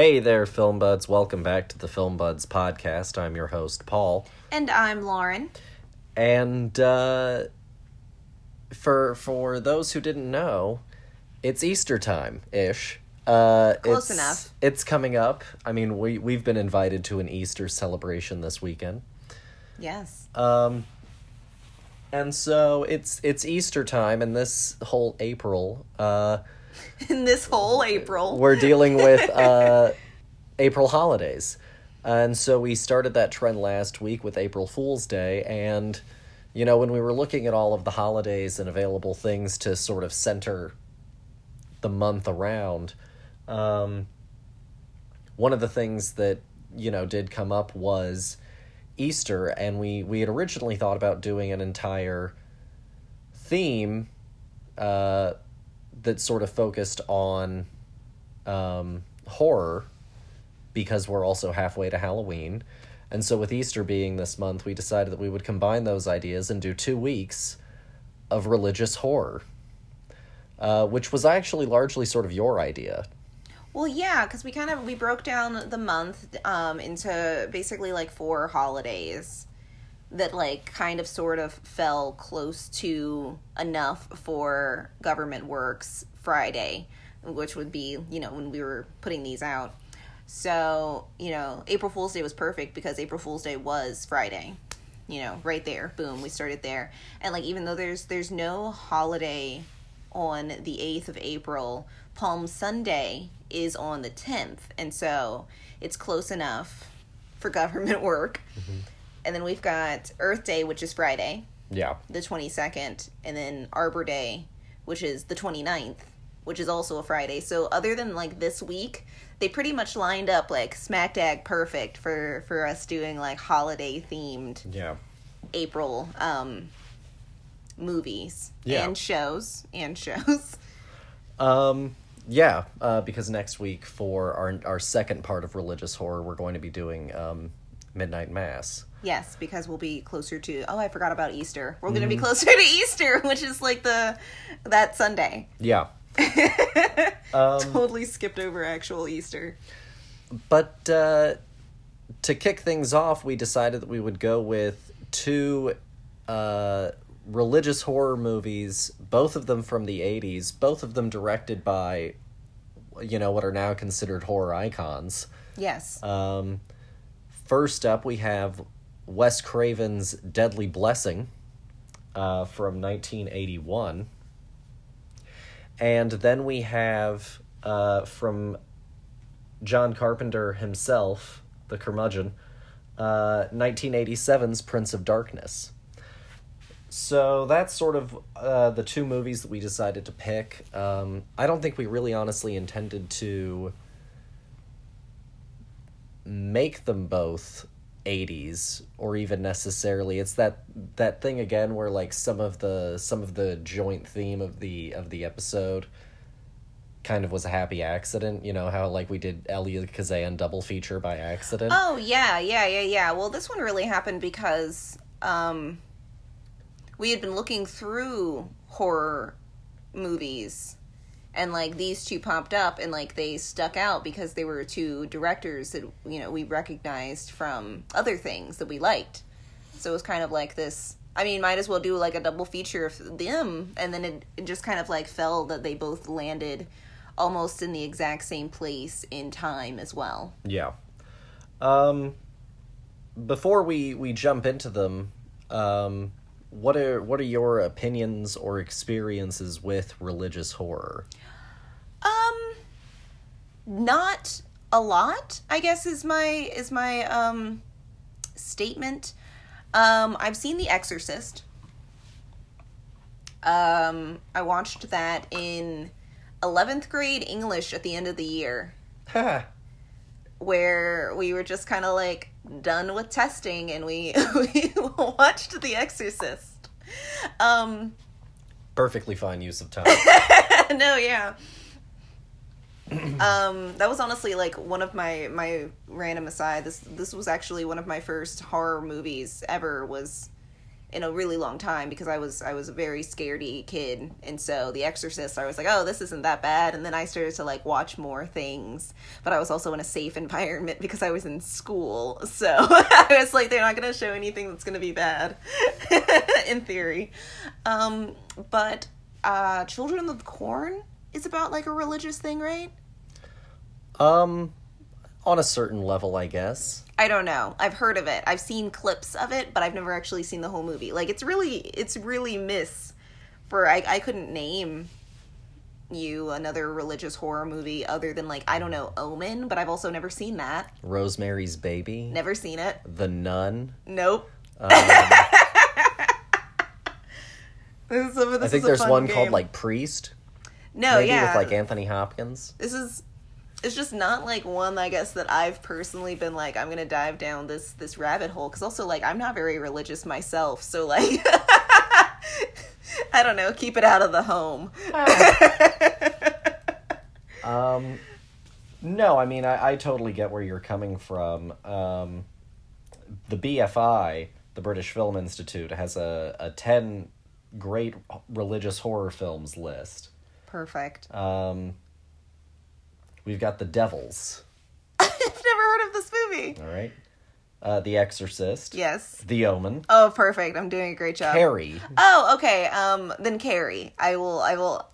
Hey there, Film Buds. Welcome back to the Film Buds podcast. I'm your host, Paul. And I'm Lauren. And uh, for for those who didn't know, it's Easter time ish. Uh, Close it's, enough. It's coming up. I mean, we we've been invited to an Easter celebration this weekend. Yes. Um, and so it's it's Easter time, and this whole April, uh, In this whole April. we're dealing with uh, April holidays. And so we started that trend last week with April Fool's Day. And, you know, when we were looking at all of the holidays and available things to sort of center the month around, um, one of the things that, you know, did come up was Easter. And we, we had originally thought about doing an entire theme uh, that sort of focused on um, horror because we're also halfway to Halloween. And so, with Easter being this month, we decided that we would combine those ideas and do two weeks of religious horror, uh, which was actually largely sort of your idea. Well, yeah, because we kind of we broke down the month um, into basically like four holidays that like kind of sort of fell close to enough for government works Friday, which would be you know when we were putting these out. So you know April Fool's Day was perfect because April Fool's Day was Friday. You know, right there, boom, we started there. And like even though there's there's no holiday on the 8th of April, Palm Sunday is on the 10th. And so it's close enough for government work. Mm-hmm. And then we've got Earth Day, which is Friday, Yeah. the 22nd, and then Arbor Day, which is the 29th, which is also a Friday. So other than like this week, they pretty much lined up like smack dab perfect for for us doing like holiday themed Yeah. April um movies Yeah. and shows and shows. Um, yeah, uh, because next week for our our second part of religious horror, we're going to be doing um, Midnight Mass. Yes, because we'll be closer to oh, I forgot about Easter. We're going to be closer to Easter, which is like the that Sunday. Yeah. Um, Totally skipped over actual Easter. But uh, to kick things off, we decided that we would go with two uh, religious horror movies, both of them from the 80s, both of them directed by, you know, what are now considered horror icons. Yes. Um, first up, we have Wes Craven's Deadly Blessing uh, from 1981. And then we have uh, from John Carpenter himself, the curmudgeon, uh, 1987's Prince of Darkness. So that's sort of uh, the two movies that we decided to pick. Um, I don't think we really honestly intended to make them both 80s or even necessarily it's that that thing again where like some of the some of the joint theme of the of the episode kind of was a happy accident you know how like we did Elia Kazan double feature by accident Oh yeah, yeah, yeah, yeah. Well, this one really happened because um, we had been looking through horror movies, and like these two popped up, and like they stuck out because they were two directors that you know we recognized from other things that we liked. So it was kind of like this. I mean, might as well do like a double feature of them, and then it, it just kind of like fell that they both landed almost in the exact same place in time as well. Yeah. Um before we we jump into them, um what are what are your opinions or experiences with religious horror? Um not a lot, I guess is my is my um statement. Um I've seen The Exorcist. Um I watched that in 11th grade English at the end of the year where we were just kind of like done with testing and we we watched The Exorcist. Um Perfectly fine use of time. no, yeah. um, that was honestly like one of my my random aside. This this was actually one of my first horror movies ever. Was in a really long time because I was I was a very scaredy kid, and so The Exorcist, I was like, oh, this isn't that bad, and then I started to like watch more things, but I was also in a safe environment because I was in school, so I was like, they're not gonna show anything that's gonna be bad, in theory, um, but uh, Children of the Corn is about like a religious thing, right? Um, on a certain level, I guess. I don't know. I've heard of it. I've seen clips of it, but I've never actually seen the whole movie. Like it's really it's really miss for I I couldn't name you another religious horror movie other than like I don't know Omen, but I've also never seen that. Rosemary's Baby, Never seen it. The Nun. Nope. Um, This is, this I think there's one called like Priest. no, maybe yeah, with like Anthony Hopkins. this is it's just not like one I guess that I've personally been like I'm gonna dive down this this rabbit hole because also like I'm not very religious myself, so like I don't know, keep it out of the home. Um, no, I mean I, I totally get where you're coming from. Um, the BFI, the British Film Institute, has a, a ten great religious horror films list. Perfect. Um, we've got The Devils. I've never heard of this movie. All right, uh, The Exorcist. Yes. The Omen. Oh, perfect. I'm doing a great job. Carrie. Oh, okay. Um, then Carrie. I will. I will.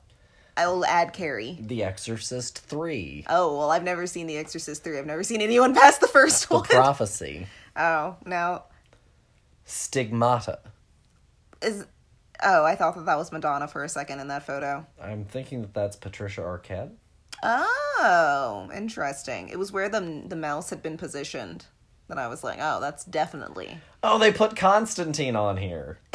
I will add Carrie. The Exorcist Three. Oh well, I've never seen The Exorcist three. I've never seen anyone past the first The one. Prophecy. oh no, Stigmata. is oh I thought that that was Madonna for a second in that photo. I'm thinking that that's Patricia Arquette. Oh, interesting. It was where the the mouse had been positioned. That I was like, oh, that's definitely. Oh, they put Constantine on here.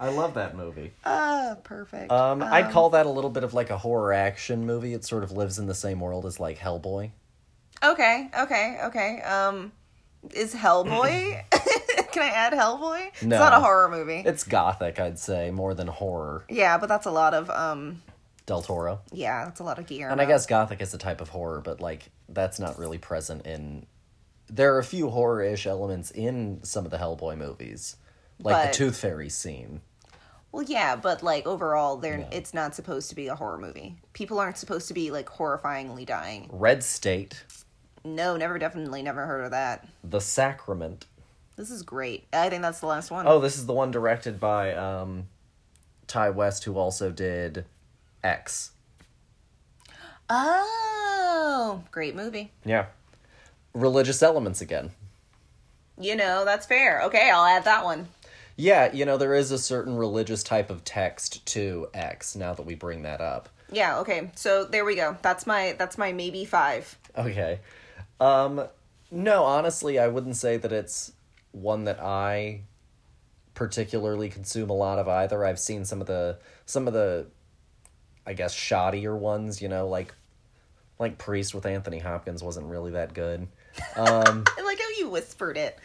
I love that movie. Ah, perfect. Um, I'd call that a little bit of like a horror action movie. It sort of lives in the same world as like Hellboy. Okay, okay, okay. Um, is Hellboy? Can I add Hellboy? No, It's not a horror movie. It's gothic, I'd say, more than horror. yeah, but that's a lot of um. Del Toro. Yeah, that's a lot of gear. And I guess gothic is a type of horror, but like that's not really present in. There are a few horror-ish elements in some of the Hellboy movies, like But- the Tooth Fairy scene. Well, yeah, but like overall, they're Yeah. it's not supposed to be a horror movie. People aren't supposed to be like horrifyingly dying. Red State, No, never, definitely, never heard of that. The Sacrament. This is great. I think that's the last one. Oh, this is the one directed by um, Ti West, who also did X. Oh, great movie. Yeah. Religious elements again. You know, that's fair. Okay, I'll add that one. Yeah, you know, there is a certain religious type of text to X now that we bring that up. Yeah, okay. So there we go. That's my that's my maybe 5. Okay. Um no, honestly, I wouldn't say that it's one that I particularly consume a lot of either. I've seen some of the some of the I guess shoddier ones, you know, like like Priest with Anthony Hopkins wasn't really that good. Um I like how you whispered it.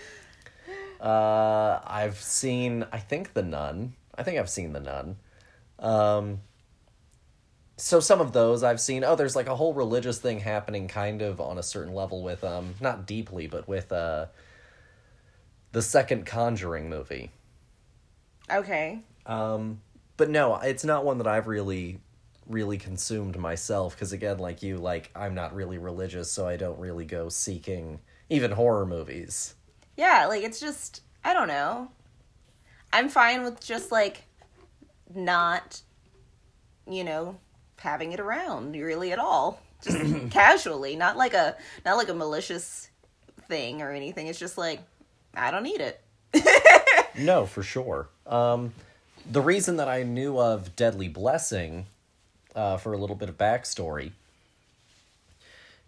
Uh, I've seen. I think the Nun. I think I've seen the Nun. Um. So some of those I've seen. Oh, there's like a whole religious thing happening, kind of on a certain level with um, not deeply, but with uh, the second Conjuring movie. Okay. Um, but no, it's not one that I've really, really consumed myself. Because again, like you, like I'm not really religious, so I don't really go seeking even horror movies. Yeah, like it's just I don't know. I'm fine with just like not you know having it around really at all. Just casually, not like a not like a malicious thing or anything. It's just like I don't need it. No, for sure. Um, the reason that I knew of Deadly Blessing, uh, for a little bit of backstory,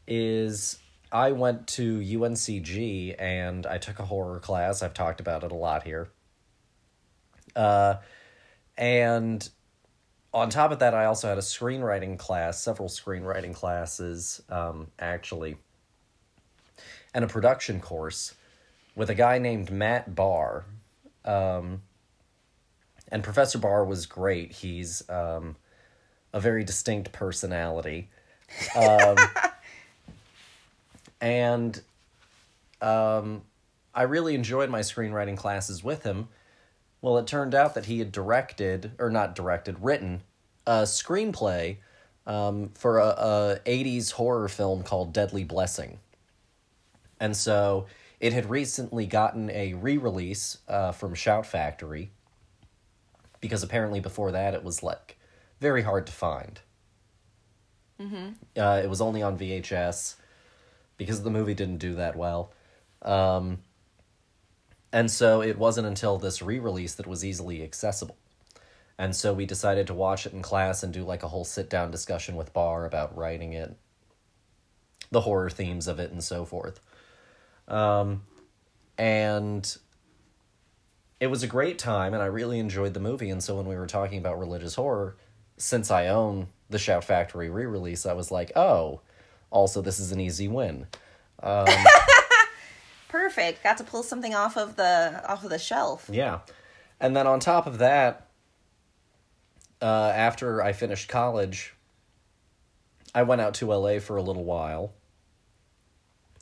is I went to UNCG and I took a horror class. I've talked about it a lot here. Uh, and on top of that, I also had a screenwriting class, several screenwriting classes, um, actually, and a production course with a guy named Matt Barr. Um, and Professor Barr was great. He's um, a very distinct personality. Um, and um, I really enjoyed my screenwriting classes with him. Well, it turned out that he had directed, or not directed, written a screenplay um, for a, a 80s horror film called Deadly Blessing. And so it had recently gotten a re release uh, from Shout Factory because apparently before that it was like very hard to find. Mm-hmm. Uh, it was only on VHS because the movie didn't do that well. Um, and so it wasn't until this re release that was easily accessible. And so we decided to watch it in class and do like a whole sit down discussion with Barr about writing it, the horror themes of it, and so forth. Um, and it was a great time, and I really enjoyed the movie. And so when we were talking about religious horror, since I own the Shout Factory re release, I was like, oh, also, this is an easy win. Um, Perfect. Got to pull something off of the off of the shelf. Yeah. And then on top of that, uh, after I finished college, I went out to LA for a little while.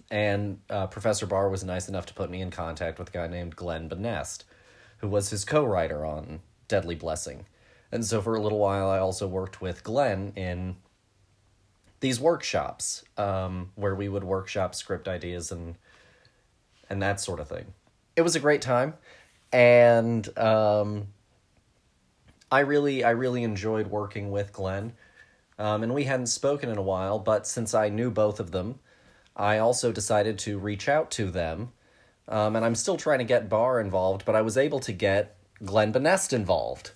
And uh, Professor Barr was nice enough to put me in contact with a guy named Glenn Benest, who was his co writer on Deadly Blessing. And so for a little while, I also worked with Glenn in these workshops um, where we would workshop script ideas and and that sort of thing. It was a great time, and um, I really I really enjoyed working with Glenn. Um, and we hadn't spoken in a while, but since I knew both of them, I also decided to reach out to them. Um, and I'm still trying to get Barr involved, but I was able to get Glenn Benest involved.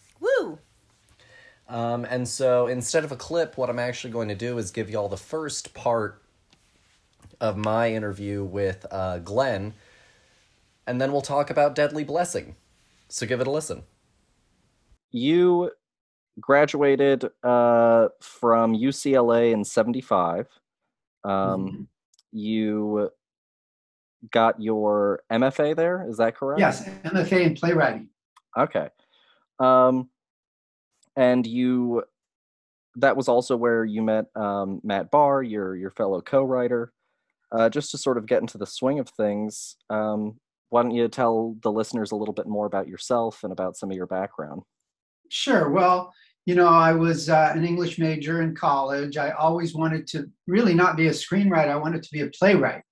Woo! Um, and so instead of a clip, what I'm actually going to do is give y'all the first part of my interview with uh, Glenn, and then we'll talk about Deadly Blessing. So give it a listen. You graduated uh, from UCLA in 75. Um, mm-hmm. You got your MFA there, is that correct? Yes, MFA in playwriting. Okay. Um, and you that was also where you met um, Matt Barr, your your fellow co-writer. Uh, just to sort of get into the swing of things, um, why don't you tell the listeners a little bit more about yourself and about some of your background? Sure. Well, you know, I was uh, an English major in college. I always wanted to really not be a screenwriter. I wanted to be a playwright.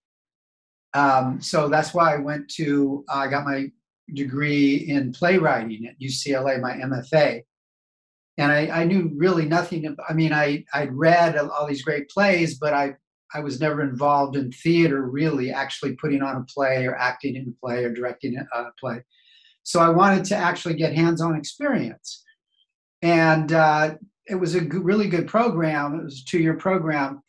Um, so that's why I went to. I got my degree in playwriting at UCLA, my MFA and I, I knew really nothing. I mean, I I'd read all these great plays, but I I was never involved in theater, really, actually putting on a play or acting in a play or directing a play. So I wanted to actually get hands-on experience, and uh, it was a really good program. It was a two-year program.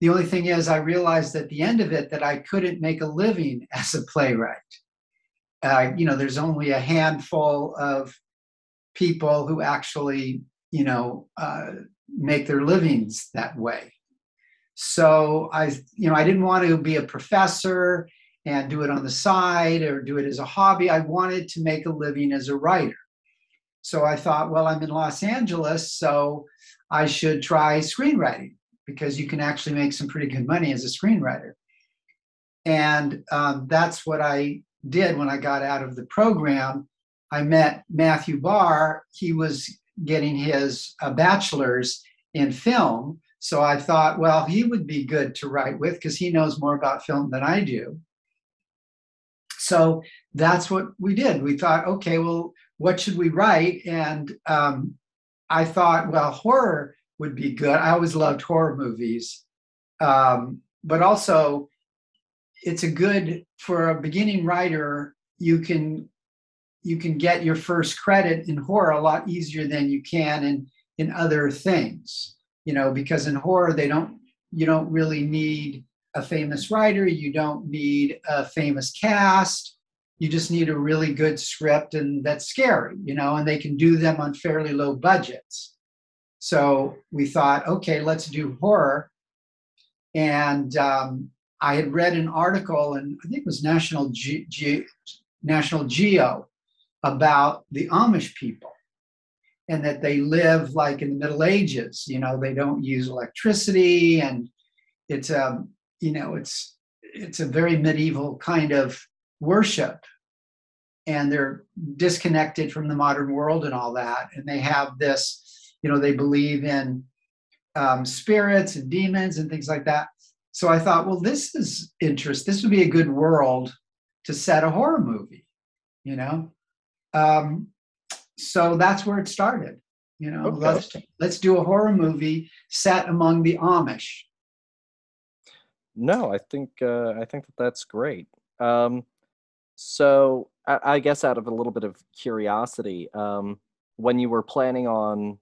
The only thing is, I realized at the end of it that I couldn't make a living as a playwright. Uh, you know, there's only a handful of people who actually, you know, uh, make their livings that way. So I, you know, I didn't want to be a professor and do it on the side or do it as a hobby. I wanted to make a living as a writer. So I thought, well, I'm in Los Angeles, so I should try screenwriting because you can actually make some pretty good money as a screenwriter. And um, that's what I did when I got out of the program. I met Matthew Barr. He was getting his uh, bachelor's in film. So I thought, well, he would be good to write with because he knows more about film than I do. So that's what we did. We thought, okay, well, what should we write? And um, I thought, well, horror would be good. I always loved horror movies. Um, but also, it's a good, for a beginning writer, you can you can get your first credit in horror a lot easier than you can in in other things you know because in horror they don't you don't really need a famous writer you don't need a famous cast you just need a really good script and that's scary you know and they can do them on fairly low budgets. So we thought okay let's do horror. And um, i had read an article and i think it was national Ge- Ge- national geo about the Amish people and that they live like in the Middle Ages. You know, they don't use electricity, and it's a um, you know it's it's a very medieval kind of worship. And they're disconnected from the modern world and all that. And they have this you know they believe in um, spirits and demons and things like that. So i thought well this is interest this would be a good world to set a horror movie you know um, so that's where it started you know Okay. let's let's do a horror movie set among the amish No, I think uh, I think that that's great. Um, so I, I guess out of a little bit of curiosity, um, when you were planning on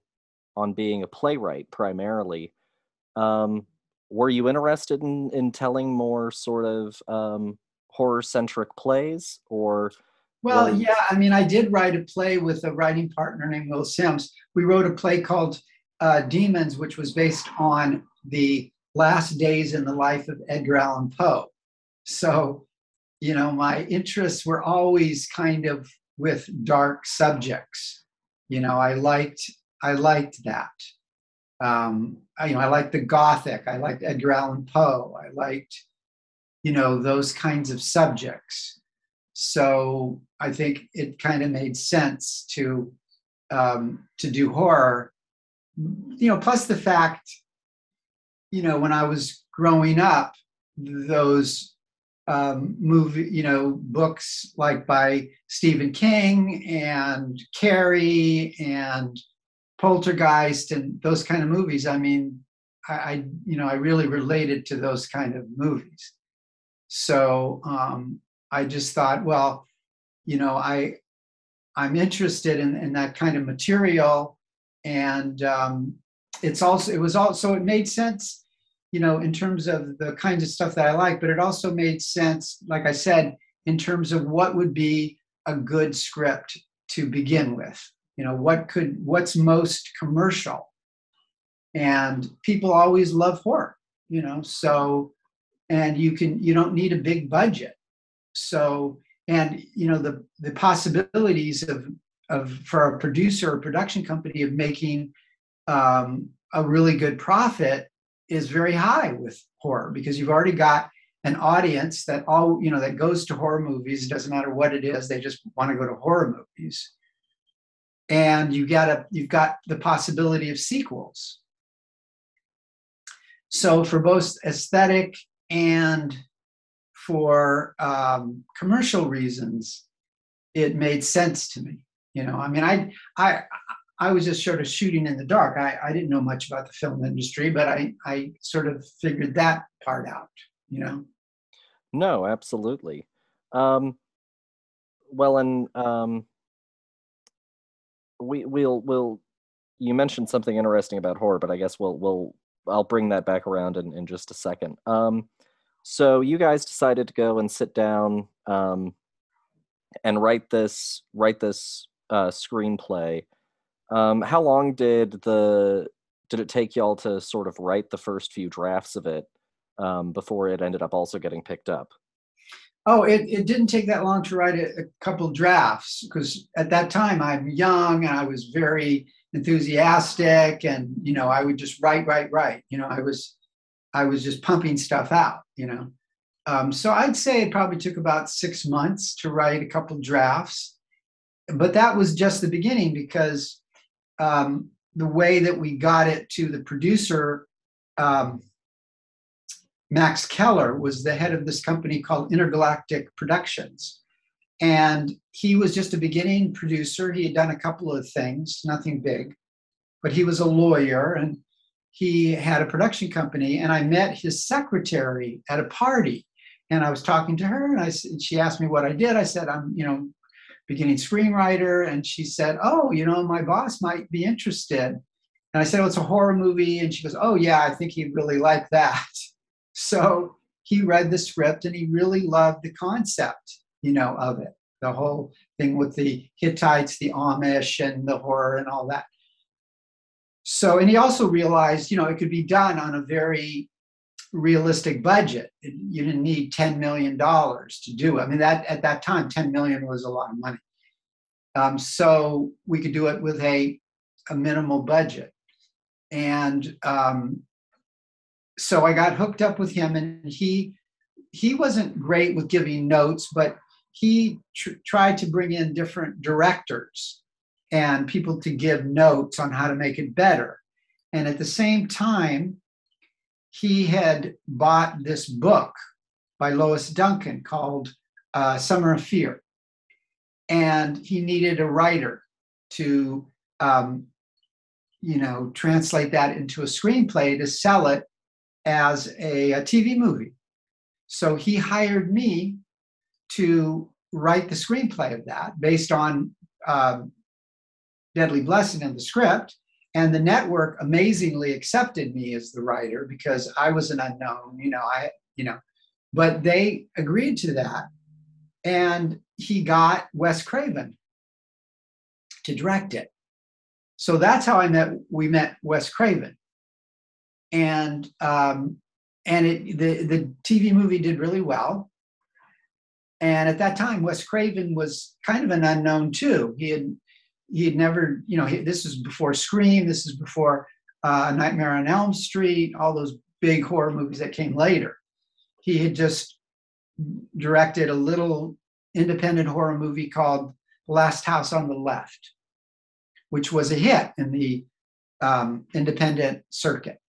on being a playwright primarily, um, were you interested in in telling more sort of um, horror centric plays, or Well, yeah, I mean, I did write a play with a writing partner named Will Sims. We wrote a play called uh, Demons, which was based on the last days in the life of Edgar Allan Poe. So, you know, my interests were always kind of with dark subjects. You know, I liked I liked that. Um, I, you know, I liked the Gothic. I liked Edgar Allan Poe. I liked, you know, those kinds of subjects. So I think it kind of made sense to um, to do horror. You know, plus the fact, you know, when I was growing up, those um, movie, you know, books like by Stephen King and Carrie and Poltergeist and those kind of movies. I mean, I, I you know, I really related to those kind of movies. So um, I just thought, well, you know, I I'm interested in, in that kind of material, and um, it's also it was also it made sense, you know, in terms of the kinds of stuff that I like, but it also made sense, like I said, in terms of what would be a good script to begin with. You know, what could what's most commercial, and people always love horror. You know, so and you can you don't need a big budget so and you know the the possibilities of of for a producer or production company of making um, a really good profit is very high with horror because you've already got an audience that all you know that goes to horror movies. It doesn't matter what it is they just want to go to horror movies. And you got a you've got the possibility of sequels. So for both aesthetic and for um, commercial reasons, it made sense to me. You know, I mean, I I I was just sort of shooting in the dark. I, I didn't know much about the film industry, but I I sort of figured that part out. You know. no, absolutely. Um, well, and um, we we'll we'll you mentioned something interesting about horror, but I guess we'll we'll I'll bring that back around in, in just a second. Um, so you guys decided to go and sit down um, and write this write this uh, screenplay. Um, how long did the did it take y'all to sort of write the first few drafts of it um, before it ended up also getting picked up? Oh, it, it didn't take that long to write a, a couple drafts because at that time I'm young and I was very enthusiastic and you know I would just write, write, write. You know, I was I was just pumping stuff out, you know. Um, so I'd say it probably took about six months to write a couple drafts. But that was just the beginning because um, the way that we got it to the producer, um, Max Keller, was the head of this company called Intergalactic Productions. And he was just a beginning producer. He had done a couple of things, nothing big, but he was a lawyer and he had a production company. And I met his secretary at a party. And I was talking to her, and I and she asked me what I did. I said, I'm, you know, beginning screenwriter. And she said, Oh, you know, my boss might be interested. And I said, Oh, it's a horror movie. And she goes, Oh, yeah, I think he'd really like that. So he read the script and he really loved the concept, you know, of it. The whole thing with the Hittites, the Amish, and the horror and all that. So, and he also realized, you know, it could be done on a very realistic budget. You didn't need $10 million to do it. I mean, that at that time, 10 million was a lot of money. Um, so we could do it with a, a minimal budget. And um, so I got hooked up with him, and he he wasn't great with giving notes, but he tr- tried to bring in different directors and people to give notes on how to make it better. And at the same time, he had bought this book by Lois Duncan called uh, Summer of Fear. And he needed a writer to, um, you know, translate that into a screenplay to sell it as a, a TV movie. So he hired me to write the screenplay of that based on um, Deadly Blessing and the script. And the network amazingly accepted me as the writer because I was an unknown, you know, I, you know, but they agreed to that. And he got Wes Craven to direct it. So that's how I met, we met Wes Craven. And um, and it the, the TV movie did really well. And at that time, Wes Craven was kind of an unknown too. He had he had never, you know, he, this is before Scream, this is before uh, Nightmare on Elm Street, all those big horror movies that came later. He had just directed a little independent horror movie called Last House on the Left, which was a hit in the um, independent circuit.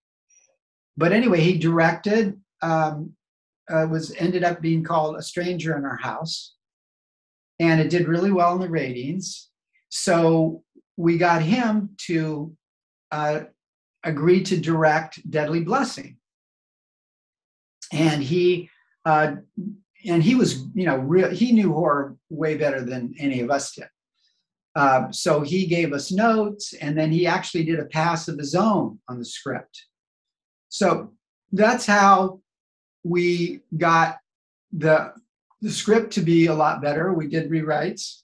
But anyway, he directed. Um, uh, was ended up being called A Stranger in Our House, and it did really well in the ratings. So we got him to uh, agree to direct Deadly Blessing, and he uh, and he was you know real he knew horror way better than any of us did. Uh, so he gave us notes, and then he actually did a pass of his own on the script. So that's how we got the the script to be a lot better. We did rewrites.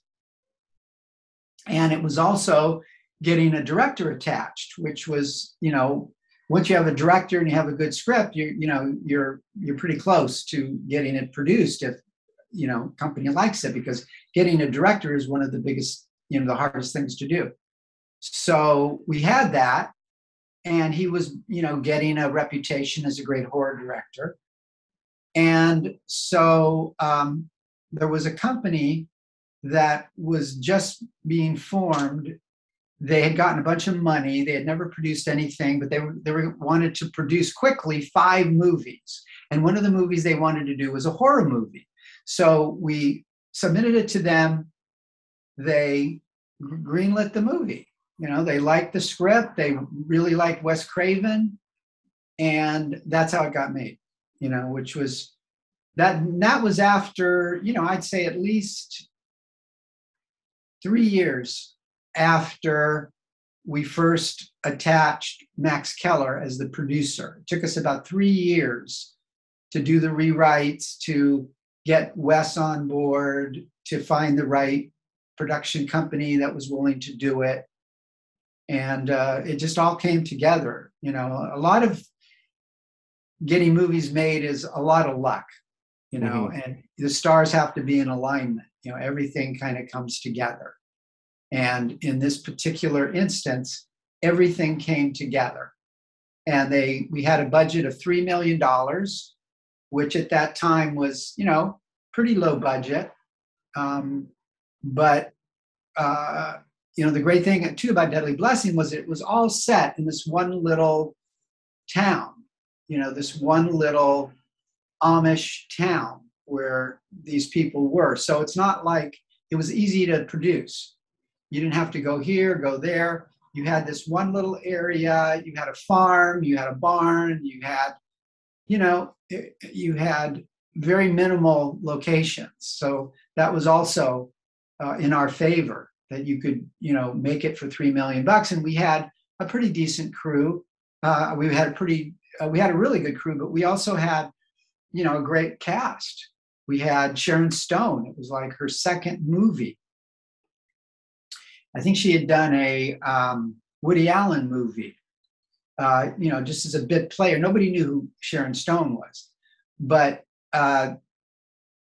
And it was also getting a director attached, which was, you know, once you have a director and you have a good script, you you know, you're you're pretty close to getting it produced if you know company likes it because getting a director is one of the biggest, you know, the hardest things to do. So we had that and he was you know getting a reputation as a great horror director and so um, there was a company that was just being formed. They had gotten a bunch of money. They had never produced anything but they were they were wanted to produce quickly five movies. And one of the movies they wanted to do was a horror movie. So we submitted it to them. They greenlit the movie. You know, they liked the script, they really liked Wes Craven, and that's how it got made. You know, which was that that was after you know I'd say at least three years after we first attached Max Keller as the producer. It took us about three years to do the rewrites, to get Wes on board, to find the right production company that was willing to do it and uh, it just all came together. You know, a lot of getting movies made is a lot of luck. You know, mm-hmm. and the stars have to be in alignment. You know, everything kind of comes together. And in this particular instance, everything came together. And they we had a budget of three million dollars, which at that time was, you know, pretty low budget. Um, but uh, you know, the great thing too about Deadly Blessing was it was all set in this one little town, you know, this one little Amish town where these people were. So it's not like it was easy to produce. You didn't have to go here, go there. You had this one little area, you had a farm, you had a barn, you had, you know, you had very minimal locations. So that was also uh, in our favor that you could you know make it for three million bucks and we had a pretty decent crew uh, we had a pretty uh, we had a really good crew but we also had you know a great cast we had sharon stone. It was like her second movie. I think she had done a um, woody allen movie. Uh, you know just as a bit player. Nobody knew who sharon stone was. But uh,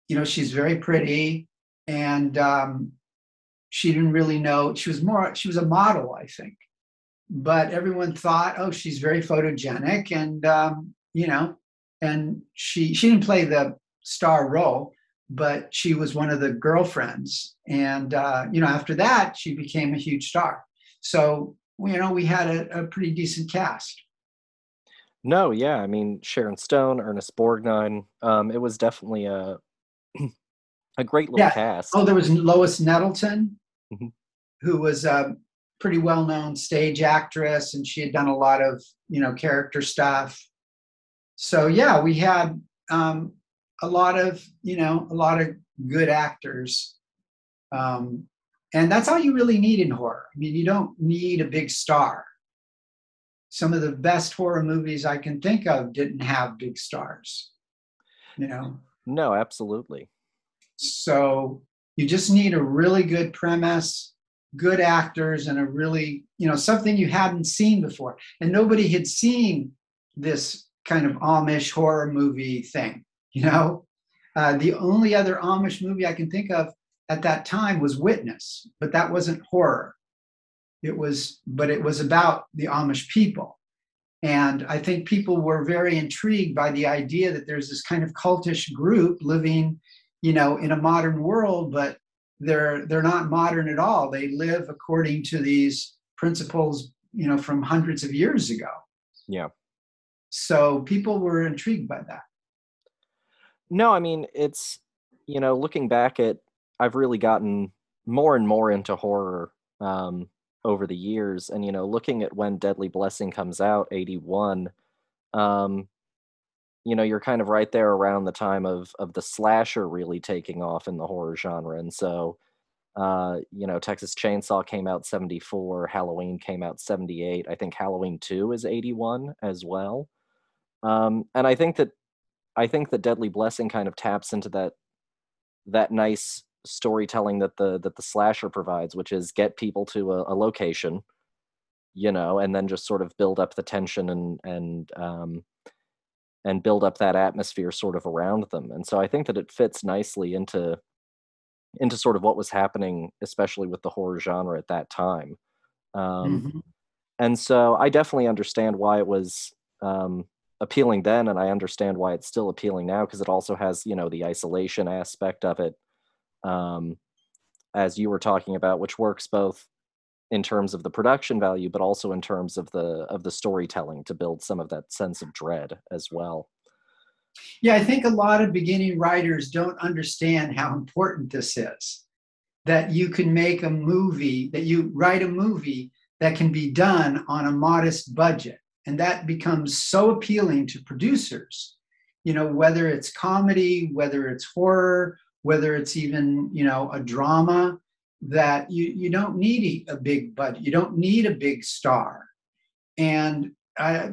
you know she's very pretty and um, she didn't really know. She was more she was a model i think. But everyone thought oh she's very photogenic and um, you know and she she didn't play the star role but she was one of the girlfriends. And, uh, you know, after that, she became a huge star. So, you know, we had a, a pretty decent cast. No, yeah. I mean, Sharon Stone, Ernest Borgnine. Um, it was definitely a a great little Yeah. cast. Oh, there was Lois Nettleton, Mhm. who was a pretty well-known stage actress, and she had done a lot of you know character stuff. So yeah, we had um, a lot of you know a lot of good actors, um, and that's all you really need in horror. I mean, you don't need a big star. Some of the best horror movies I can think of didn't have big stars. You know, No, absolutely. so you just need a really good premise, good actors, and a really, you know, something you hadn't seen before. And nobody had seen this kind of Amish horror movie thing, you know? Uh, the only other Amish movie I can think of at that time was Witness, but that wasn't horror. It was, but it was about the Amish people. And I think people were very intrigued by the idea that there's this kind of cultish group living you know in a modern world but they're they're not modern at all they live according to these principles you know from hundreds of years ago Yeah. so people were intrigued by that No, I mean, it's, you know, looking back at, I've really gotten more and more into horror um, over the years. And, you know, looking at when Deadly Blessing comes out, 81, um, you know, you're kind of right there around the time of, of the slasher really taking off in the horror genre. And so, uh, you know, Texas Chainsaw came out 74, Halloween came out 78. I think Halloween 2 is 81 as well. Um, and I think that I think the Deadly Blessing kind of taps into that that nice storytelling that the that the slasher provides, which is get people to a, a location, you know, and then just sort of build up the tension and and um, and build up that atmosphere sort of around them. And so I think that it fits nicely into into sort of what was happening, especially with the horror genre at that time. Um, Mhm. and so I definitely understand why it was um, appealing then, and I understand why it's still appealing now because it also has you know the isolation aspect of it, um, as you were talking about, which works both in terms of the production value, but also in terms of the of the storytelling to build some of that sense of dread as well. yeah i think a lot of beginning writers don't understand how important this is that you can make a movie that you write a movie that can be done on a modest budget and that becomes so appealing to producers you know whether it's comedy whether it's horror whether it's even you know a drama that you you don't need a big budget you don't need a big star. And uh,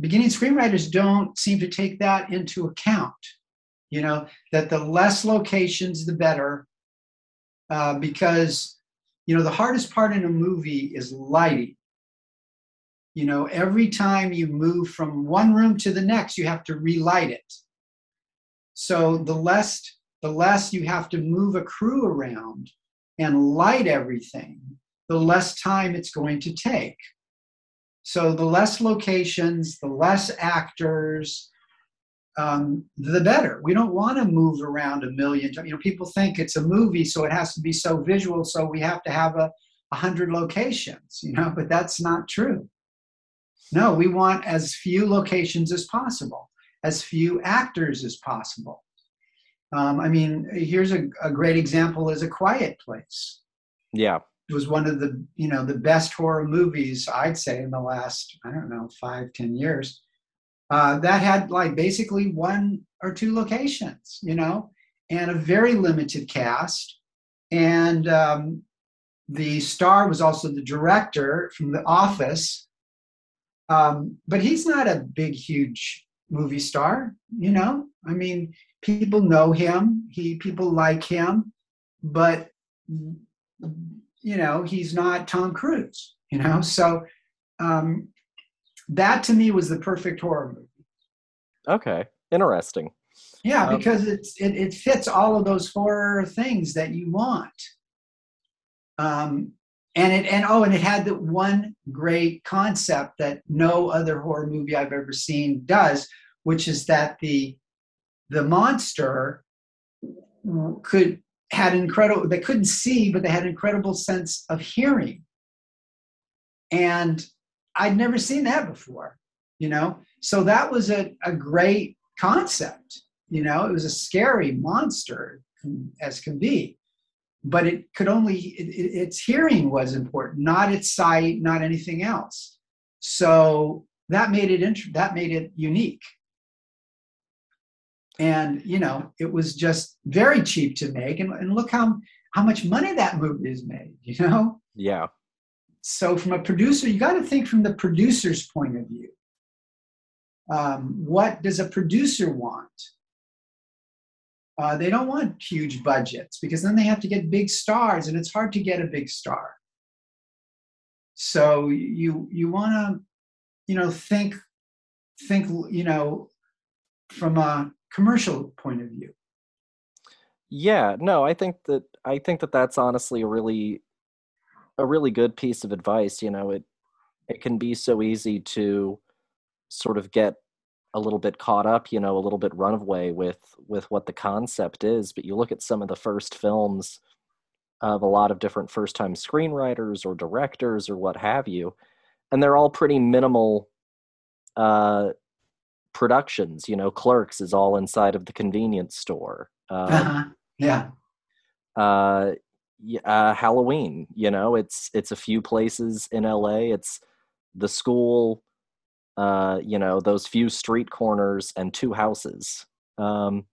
beginning screenwriters don't seem to take that into account you know that the less locations the better uh, because you know the hardest part in a movie is lighting you know every time you move from one room to the next you have to relight it. So the less the less you have to move a crew around and light everything the less time it's going to take. So the less locations the less actors um, the better. We don't want to move around a million times you know people think it's a movie so it has to be so visual so we have to have a, a hundred locations you know but that's not true no we want as few locations as possible as few actors as possible. Um, i mean here's a, a great example is a quiet place. Yeah, it was one of the you know the best horror movies i'd say in the last i don't know five ten years. Uh, that had like basically one or two locations you know and a very limited cast. And um, the star was also the director from the office um, but he's not a big huge movie star you know? I mean people know him. He people like him. But you know he's not tom cruise you know? So um, that to me was the perfect horror movie. Okay, interesting. yeah Um, because it's it, it fits all of those horror things that you want. Um, and it and oh and it had the one great concept that no other horror movie i've ever seen does which is that the the monster could had incredible they couldn't see but they had incredible sense of hearing. And i'd never seen that before you know? So that was a, a great concept you know? It was a scary monster as can be but it could only it, its hearing was important not its sight not anything else. So that made it int- that made it unique. And you know it was just very cheap to make and, and look how how much money that movie is made you know? Yeah. So from a producer you got to think from the producer's point of view. Um, what does a producer want uh, they don't want huge budgets because then they have to get big stars and it's hard to get a big star. So you you want to you know think think you know from a commercial point of view. Yeah no i think that i think that that's honestly a really a really good piece of advice. You know it it can be so easy to sort of get a little bit caught up you know a little bit runaway with with what the concept is but you look at some of the first films of a lot of different first time screenwriters or directors or what have you and they're all pretty minimal uh productions you know clerks is all inside of the convenience store um, uh-huh. yeah uh, uh halloween you know it's it's a few places in la it's the school uh, you know, those few street corners and two houses. Um,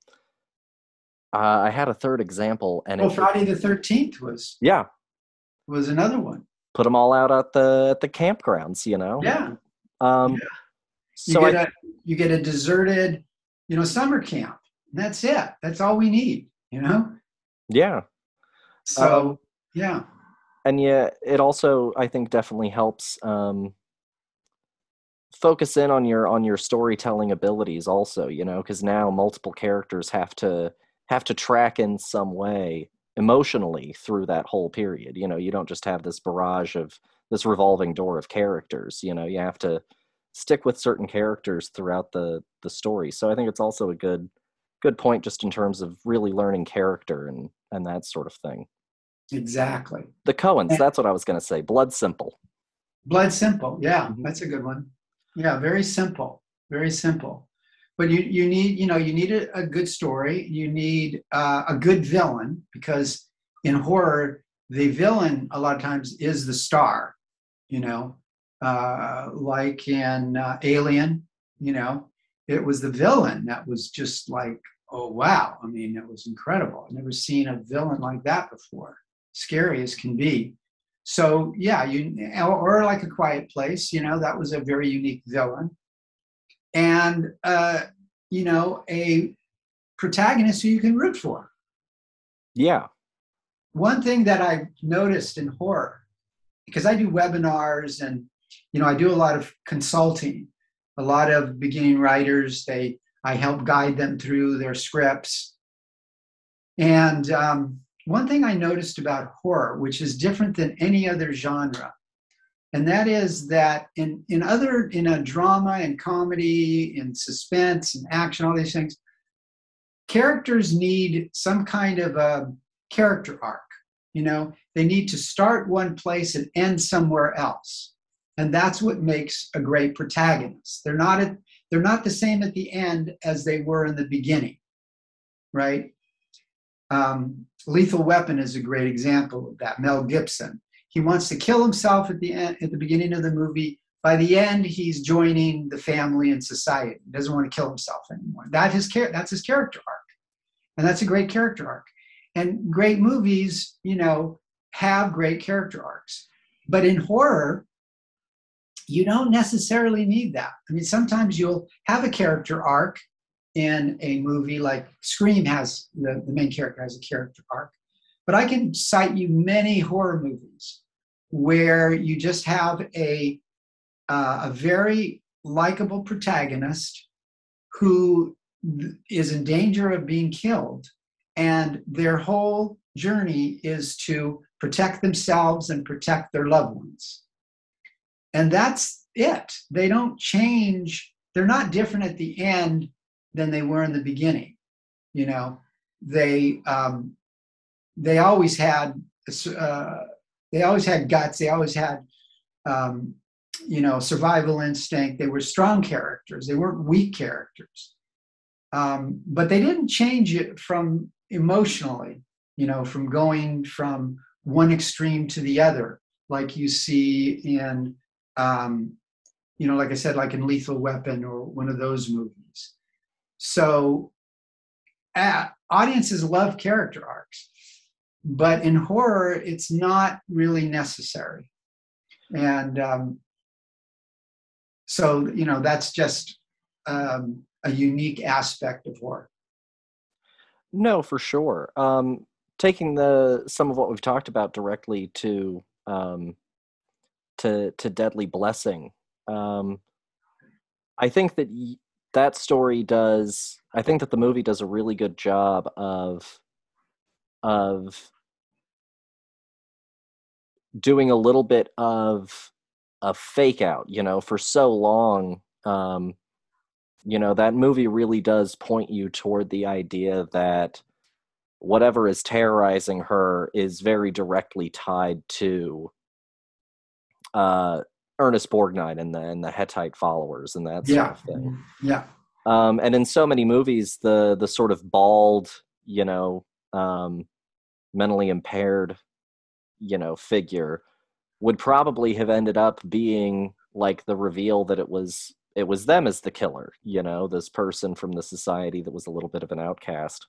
uh, I had a third example, and well, Friday the Thirteenth was yeah was another one. Put them all out at the at the campgrounds, you know. Yeah. Um, yeah. So you get, I, a, you get a deserted, you know, summer camp. That's it. That's all we need. You know. Yeah. So um, yeah. And yeah, it also I think definitely helps. Um, focus in on your on your storytelling abilities also you know because now multiple characters have to have to track in some way emotionally through that whole period you know you don't just have this barrage of this revolving door of characters you know you have to stick with certain characters throughout the the story. So i think it's also a good good point just in terms of really learning character and and that sort of thing. Exactly. The coens that's what i was going to say blood simple. Blood simple yeah Mhm. that's a good one yeah very simple very simple. But you you need you know you need a, a good story. You need uh, a good villain because in horror the villain a lot of times is the star you know? Uh, like in uh, alien you know? It was the villain that was just like oh wow. I mean it was incredible. I've never seen a villain like that before. Scary as can be so yeah you or, or like a quiet place you know that was a very unique villain. And uh you know a protagonist who you can root for. Yeah. One thing that I've noticed in horror because i do webinars and you know i do a lot of consulting. A lot of beginning writers they i help guide them through their scripts. And um, one thing I noticed about horror, which is different than any other genre, and that is that in, in other in a drama and comedy, in suspense and action, all these things, characters need some kind of a character arc. You know, they need to start one place and end somewhere else. And that's what makes a great protagonist. They're not at, they're not the same at the end as they were in the beginning, right? Um, Lethal Weapon is a great example of that. Mel Gibson. He wants to kill himself at the end, at the beginning of the movie. By the end, he's joining the family and society. He doesn't want to kill himself anymore. That his char- that's his character arc, and that's a great character arc. And great movies, you know, have great character arcs. But in horror, you don't necessarily need that. I mean, sometimes you'll have a character arc in a movie like Scream has the, the main character has a character arc. But I can cite you many horror movies where you just have a uh, a very likable protagonist who is in danger of being killed, and their whole journey is to protect themselves and protect their loved ones. And that's it. They don't change. They're not different at the end than they were in the beginning. You know, they um, they always had uh, they always had guts. They always had um, you know survival instinct. They were strong characters. They weren't weak characters. Um, but they didn't change it from emotionally. You know, from going from one extreme to the other, like you see in um, you know, like I said, like in Lethal Weapon or one of those movies. So uh, audiences love character arcs, but in horror, it's not really necessary. And um, so, you know, that's just um, a unique aspect of horror. No, for sure. Um, taking the some of what we've talked about directly to um, to to Deadly Blessing, um, I think that that story does. I think that the movie does a really good job of of doing a little bit of a fake out. You know, for so long, um, you know that movie really does point you toward the idea that whatever is terrorizing her is very directly tied to uh, Ernest Borgnine and the and the Hittite followers and that sort Yeah. of thing. Yeah. Um, and in so many movies, the the sort of bald, you know, um, mentally impaired, you know, figure would probably have ended up being like the reveal that it was it was them as the killer, you know, this person from the society that was a little bit of an outcast.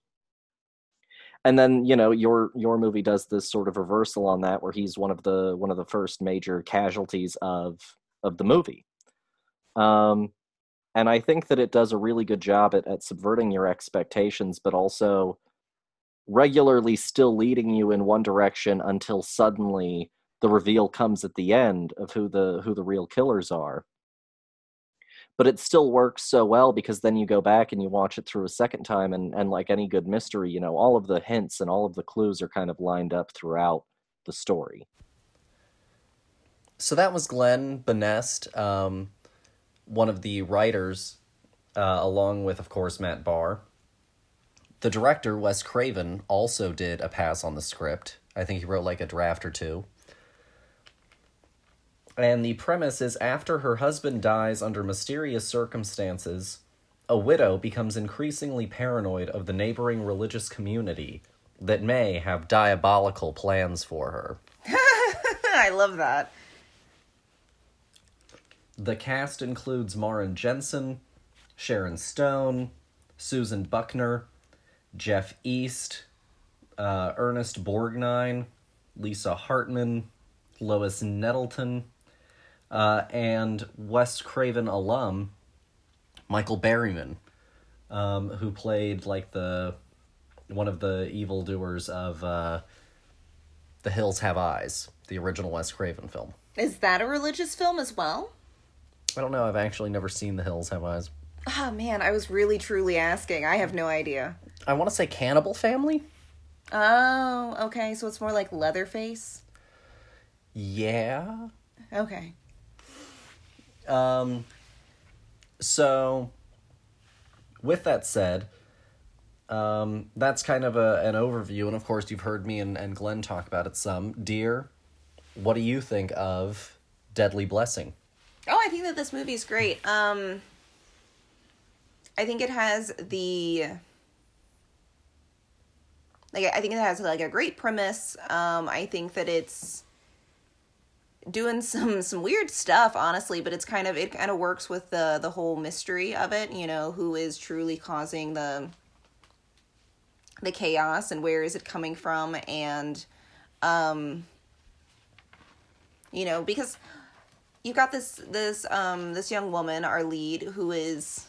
And then, you know, your your movie does this sort of reversal on that where he's one of the one of the first major casualties of of the movie. Um and I think that it does a really good job at, at subverting your expectations, but also regularly still leading you in one direction until suddenly the reveal comes at the end of who the who the real killers are. But it still works so well because then you go back and you watch it through a second time and, and like any good mystery, you know, all of the hints and all of the clues are kind of lined up throughout the story. So that was Glenn Benest, um, one of the writers, uh, along with, of course, Matt Barr. The director, Wes Craven, also did a pass on the script. I think he wrote like a draft or two. And the premise is after her husband dies under mysterious circumstances, a widow becomes increasingly paranoid of the neighboring religious community that may have diabolical plans for her. I love that. The cast includes Maren Jensen, Sharon Stone, Susan Buckner, Jeff East, uh, Ernest Borgnine, Lisa Hartman, Lois Nettleton, uh, and Wes Craven alum Michael Berryman, um, who played like the one of the evildoers of uh, The Hills Have Eyes, the original Wes Craven film. Is that a religious film as well? I don't know. I've actually never seen The Hills Have Eyes. Oh man, I was really truly asking. I have no idea. I want to say Cannibal Family. Oh, okay. So it's more like Leatherface. Yeah. Okay. Um. So, with that said, um, that's kind of a, an overview, and of course, you've heard me and, and Glenn talk about it some. Dear, what do you think of Deadly Blessing? Oh, I think that this movie is great. Um I think it has the like I think it has like a great premise. Um I think that it's doing some some weird stuff honestly, but it's kind of it kind of works with the the whole mystery of it, you know, who is truly causing the the chaos and where is it coming from and um you know, because you've got this this um this young woman our lead who is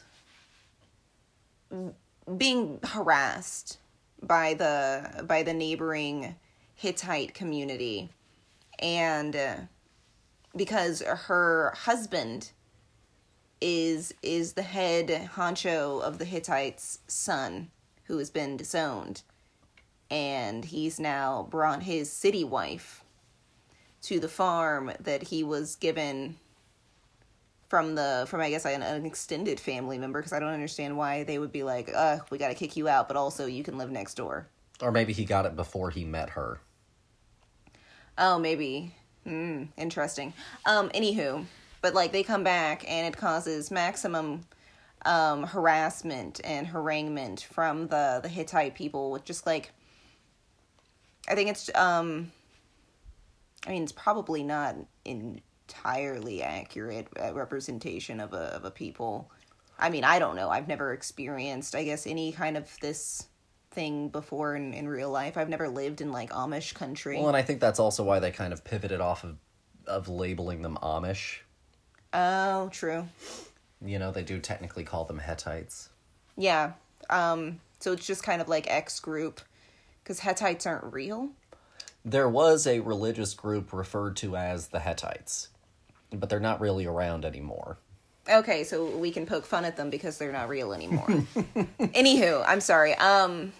being harassed by the by the neighboring Hittite community and uh, because her husband is is the head honcho of the Hittites son who has been disowned and he's now brought his city wife to the farm that he was given from the from I guess an, an extended family member because I don't understand why they would be like, "Uh, we got to kick you out, but also you can live next door." Or maybe he got it before he met her. Oh, maybe. Hmm, interesting. Um, anywho, but like they come back and it causes maximum um harassment and haranguement from the the Hittite people with just like I think it's um I mean it's probably not entirely accurate uh, representation of a of a people. I mean, I don't know. I've never experienced I guess any kind of this thing before in, in real life. I've never lived in like Amish country. Well, and I think that's also why they kind of pivoted off of of labeling them Amish. oh, true. You know, they do technically call them Hettites. Yeah. Um so it's just kind of like X group cuz Hittites aren't real. There was a religious group referred to as the Hettites, but they're not really around anymore. Okay, so we can poke fun at them because they're not real anymore. Anywho, I'm sorry. Um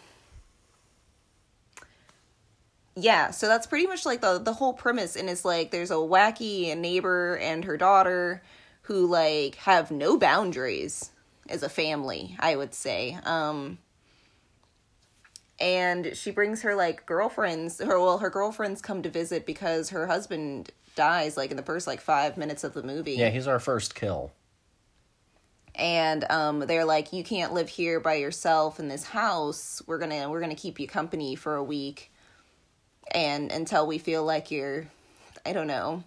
Yeah, so that's pretty much like the the whole premise and it's like there's a wacky neighbor and her daughter who like have no boundaries as a family, I would say. Um and she brings her like girlfriends her well her girlfriends come to visit because her husband dies like in the first like 5 minutes of the movie Yeah, he's our first kill. and um they're like you can't live here by yourself in this house we're gonna we're gonna keep you company for a week and until we feel like you're i don't know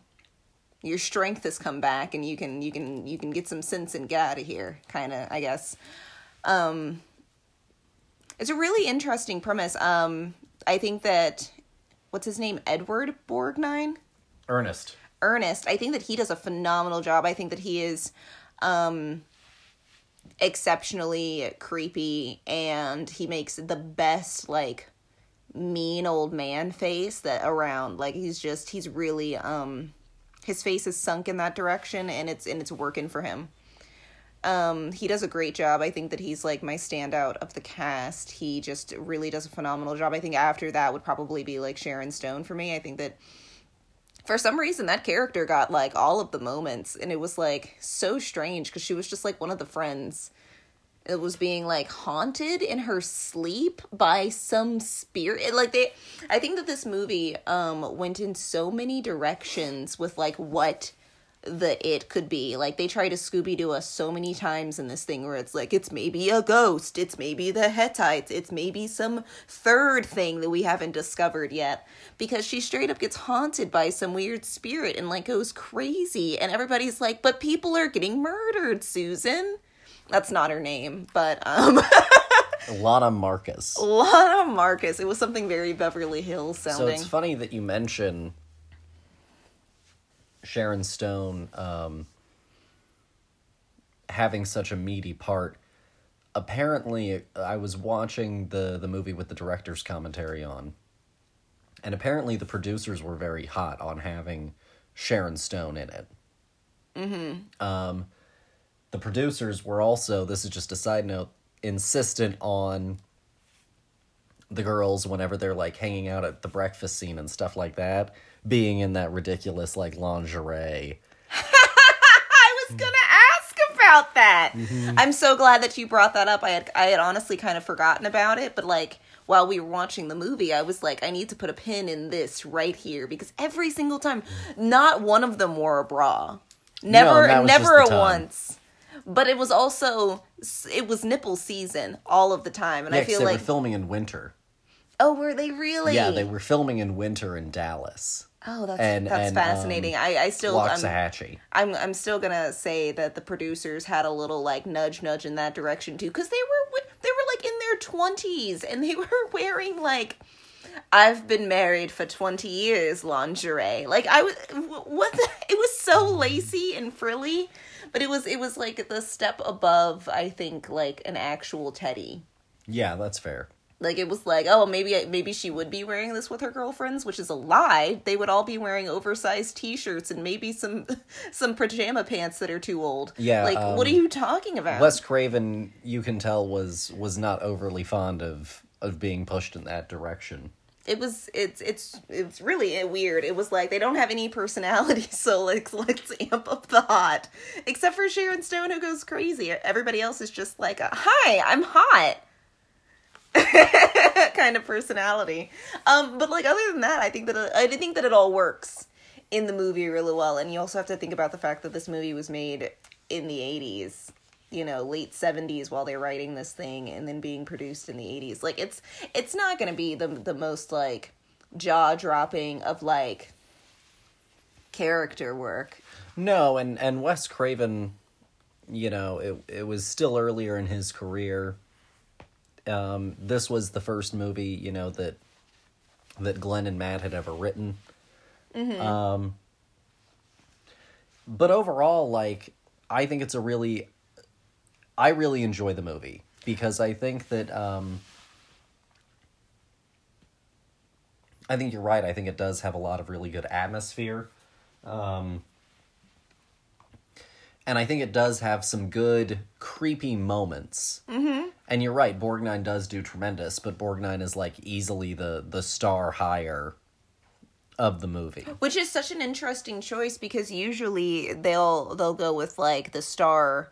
your strength has come back and you can you can you can get some sense and get out of here kind of i guess. Um it's a really interesting premise. Um i think that what's his name? Edward borgnine? Ernest. Ernest, I think that he does a phenomenal job. I think that he is um exceptionally creepy and he makes the best like mean old man face that around. Like he's just he's really um his face is sunk in that direction and it's and it's working for him. Um he does a great job. I think that he's like my standout of the cast. He just really does a phenomenal job. I think after that would probably be like Sharon Stone for me. I think that for some reason that character got like all of the moments and it was like so strange because she was just like one of the friends it was being like haunted in her sleep by some spirit like they i think that this movie um went in so many directions with like what the it could be. Like they try to scooby-doo us so many times in this thing where it's like it's maybe a ghost it's maybe the hettites it's maybe some third thing that we haven't discovered yet. Because she straight up gets haunted by some weird spirit and like goes crazy and everybody's like but people are getting murdered susan that's not her name but um Lana Marcus. lana marcus it was something very beverly hills sounding. So it's funny that you mention Sharon Stone um, having such a meaty part. Apparently, I was watching the the movie with the director's commentary on, and apparently the producers were very hot on having Sharon Stone in it. Mm-hmm. Um, the producers were also. This is just a side note. Insistent on the girls whenever they're like hanging out at the breakfast scene and stuff like that being in that ridiculous like lingerie I was gonna ask about that. Mm-hmm. I'm so glad that you brought that up. I had I had honestly kind of forgotten about it, but like while we were watching the movie, I was like, I need to put a pin in this right here because every single time, not one of them wore a bra. Never, was never the time. once. But it was also it was nipple season all of the time, and yeah, I feel they like were filming in winter. Oh, were they really? yeah they were filming in winter in dallas. Oh, that's and- that's and, fascinating. um, I I still I'm, I'm I'm still gonna say that the producers had a little like nudge nudge in that direction too because they were they were like in their twenties and they were wearing like I've been married for twenty years lingerie. Like I was wh- what the, it was so lacy and frilly but it was it was like the step above I think like an actual teddy. Yeah that's fair. Like it was like oh maybe maybe she would be wearing this with her girlfriends which is a lie. They would all be wearing oversized t-shirts and maybe some some pajama pants that are too old. Yeah, like what are um, you talking about? Wes craven you can tell was was not overly fond of of being pushed in that direction it was it's it's it's really weird. It was like they don't have any personality, so like let's amp up the hot. Except for Sharon Stone who goes crazy. Everybody else is just like, a, "Hi, I'm hot." kind of personality. Um but like other than that, I think that it, I think that it all works in the movie really well and you also have to think about the fact that this movie was made in the 80s you know late 70s while they're writing this thing and then being produced in the 80s like it's it's not going to be the the most like jaw dropping of like character work No, and and Wes Craven, you know, it it was still earlier in his career. Um, this was the first movie, you know, that that Glenn and Matt had ever written. Um, but overall, like, I think it's a really, I really enjoy the movie because I think that, um, I think you're right. I think it does have a lot of really good atmosphere. Um, and I think it does have some good creepy moments. Mm-hmm. And you're right, Borgnine does do tremendous, but Borgnine is like easily the the star hire of the movie. which is such an interesting choice because usually they'll they'll go with like the star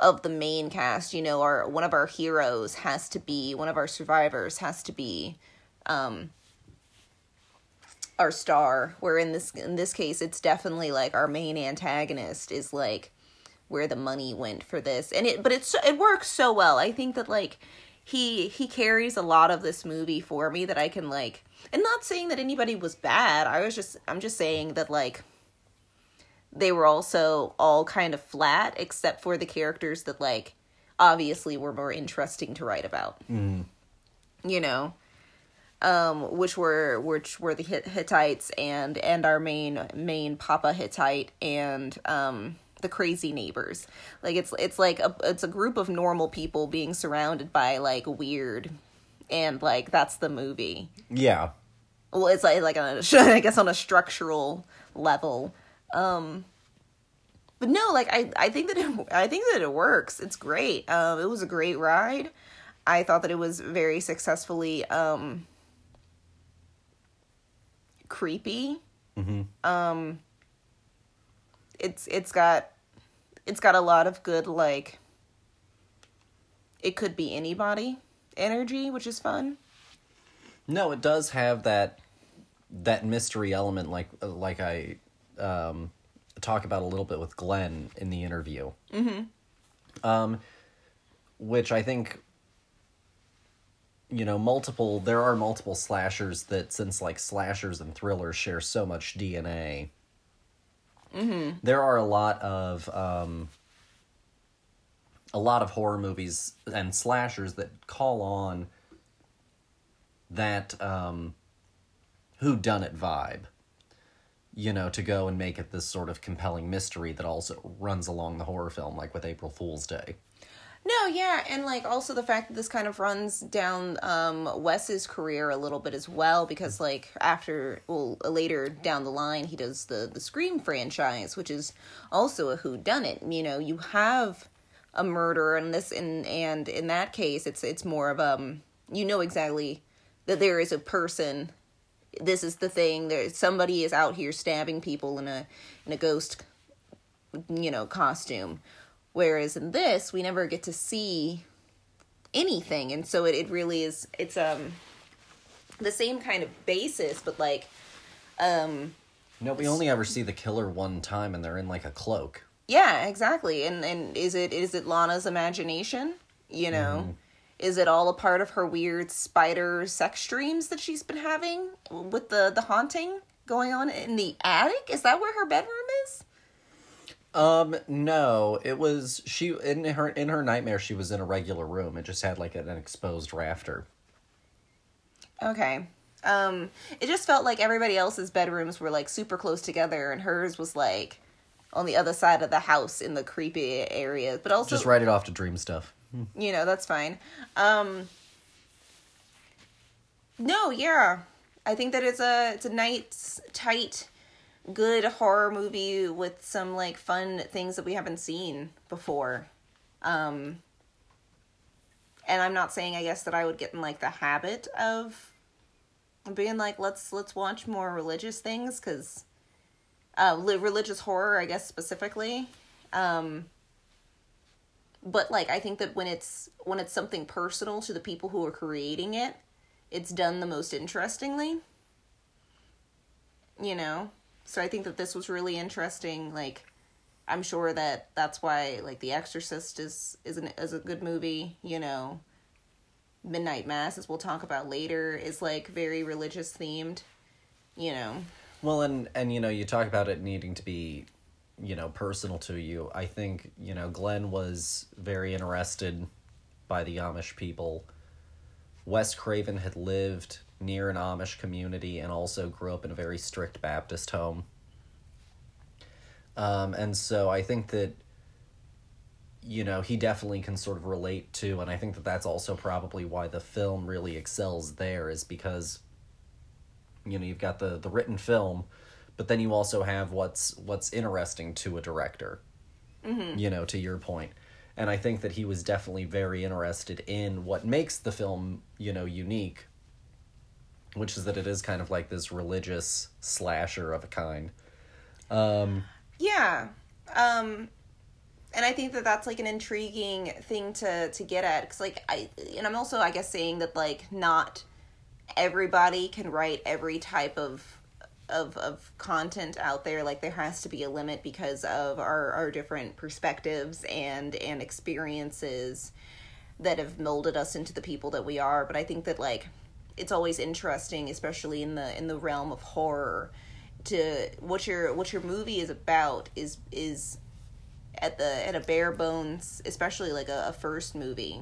of the main cast you know our one of our heroes has to be one of our survivors has to be um our star where in this in this case it's definitely like our main antagonist is like where the money went for this. And it but it's it works so well. I think that like he he carries a lot of this movie for me that i can like and not saying that anybody was bad. I was just i'm just saying that like they were also all kind of flat except for the characters that like obviously were more interesting to write about. You know? Um which were which were the hittites and and our main main papa hittite and um the crazy neighbors. Like it's it's like a it's a group of normal people being surrounded by like weird and like that's the movie. Yeah. well it's like like on a, i guess on a structural level um but no like i i think that it i think that it works. It's great. Um it was a great ride. I thought that it was very successfully um creepy. Um it's it's got it's got a lot of good like it could be anybody energy which is fun. No, it does have that that mystery element like like I um talk about a little bit with Glenn in the interview. Mhm. Um which I think you know, multiple there are multiple slashers that since like slashers and thrillers share so much DNA. Mm-hmm. There are a lot of um a lot of horror movies and slashers that call on that um who done it vibe you know to go and make it this sort of compelling mystery that also runs along the horror film like with april fool's day No, yeah, and like also the fact that this kind of runs down um Wes's career a little bit as well because like after well later down the line he does the the Scream franchise, which is also a who done it. You know, you have a murder and this and and in that case it's it's more of um you know exactly that there is a person this is the thing. There somebody is out here stabbing people in a in a ghost you know costume. Whereas in this we never get to see anything. And so it, it really is it's um the same kind of basis but like um no we only ever see the killer one time and they're in like a cloak. Yeah exactly. And and is it is it lana's imagination? You know is it all a part of her weird spider sex dreams that she's been having with the the haunting going on in the attic? Is that where her bedroom is? Um no. It was she in her in her nightmare she was in a regular room. It just had like an, an exposed rafter. Okay. Um, it just felt like everybody else's bedrooms were like super close together, and hers was like on the other side of the house in the creepy area. But also, just write it off to dream stuff you know, that's fine. Um, no, yeah, I think that it's a it's a nice, tight, good horror movie with some like fun things that we haven't seen before. Um, and I'm not saying I guess that I would get in like the habit of being like let's let's watch more religious things because uh li- religious horror i guess specifically um but like i think that when it's when it's something personal to the people who are creating it it's done the most interestingly you know? So i think that this was really interesting like i'm sure that that's why like the exorcist is is an is a good movie you know? Midnight mass as we'll talk about later is like very religious themed you know? Well, and and you know, you talk about it needing to be, you know, personal to you. I think you know Glenn was very interested by the Amish people. Wes Craven had lived near an Amish community and also grew up in a very strict Baptist home. Um, and so I think that, you know, he definitely can sort of relate to, and I think that that's also probably why the film really excels there, is because you know you've got the the written film but then you also have what's what's interesting to a director you know to your point. And i think that he was definitely very interested in what makes the film you know unique which is that it is kind of like this religious slasher of a kind. Um Yeah. Um and I think that that's like an intriguing thing to to get at cuz like I and I'm also I guess saying that like not everybody can write every type of of of content out there like there has to be a limit because of our our different perspectives and and experiences that have molded us into the people that we are. But i think that like it's always interesting especially in the in the realm of horror to what your what your movie is about is is at the at a bare bones especially like a, a first movie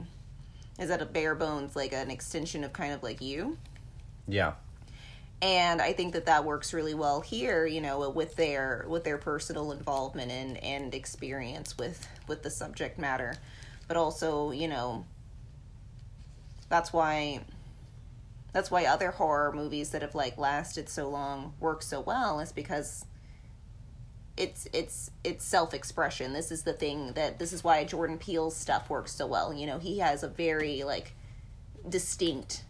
is at a bare bones like an extension of kind of like you. Yeah and i think that that works really well here you know with their with their personal involvement and and experience with with the subject matter. But also you know that's why that's why other horror movies that have like lasted so long work so well is because it's it's it's self-expression. This is the thing that this is why jordan peele's stuff works so well. You know he has a very like distinct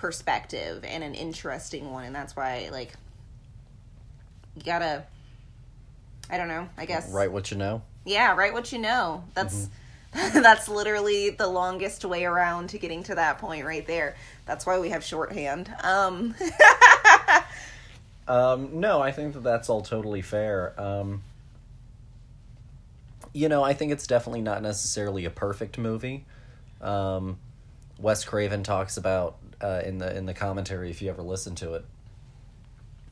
perspective and an interesting one and that's why like you gotta i don't know i guess. Write what you know. Yeah write what you know. That's that's literally the longest way around to getting to that point right there. That's why we have shorthand. Um Um, no, I think that that's all totally fair. Um, you know, I think it's definitely not necessarily a perfect movie. Um, Wes Craven talks about uh, in the in the commentary, if you ever listen to it,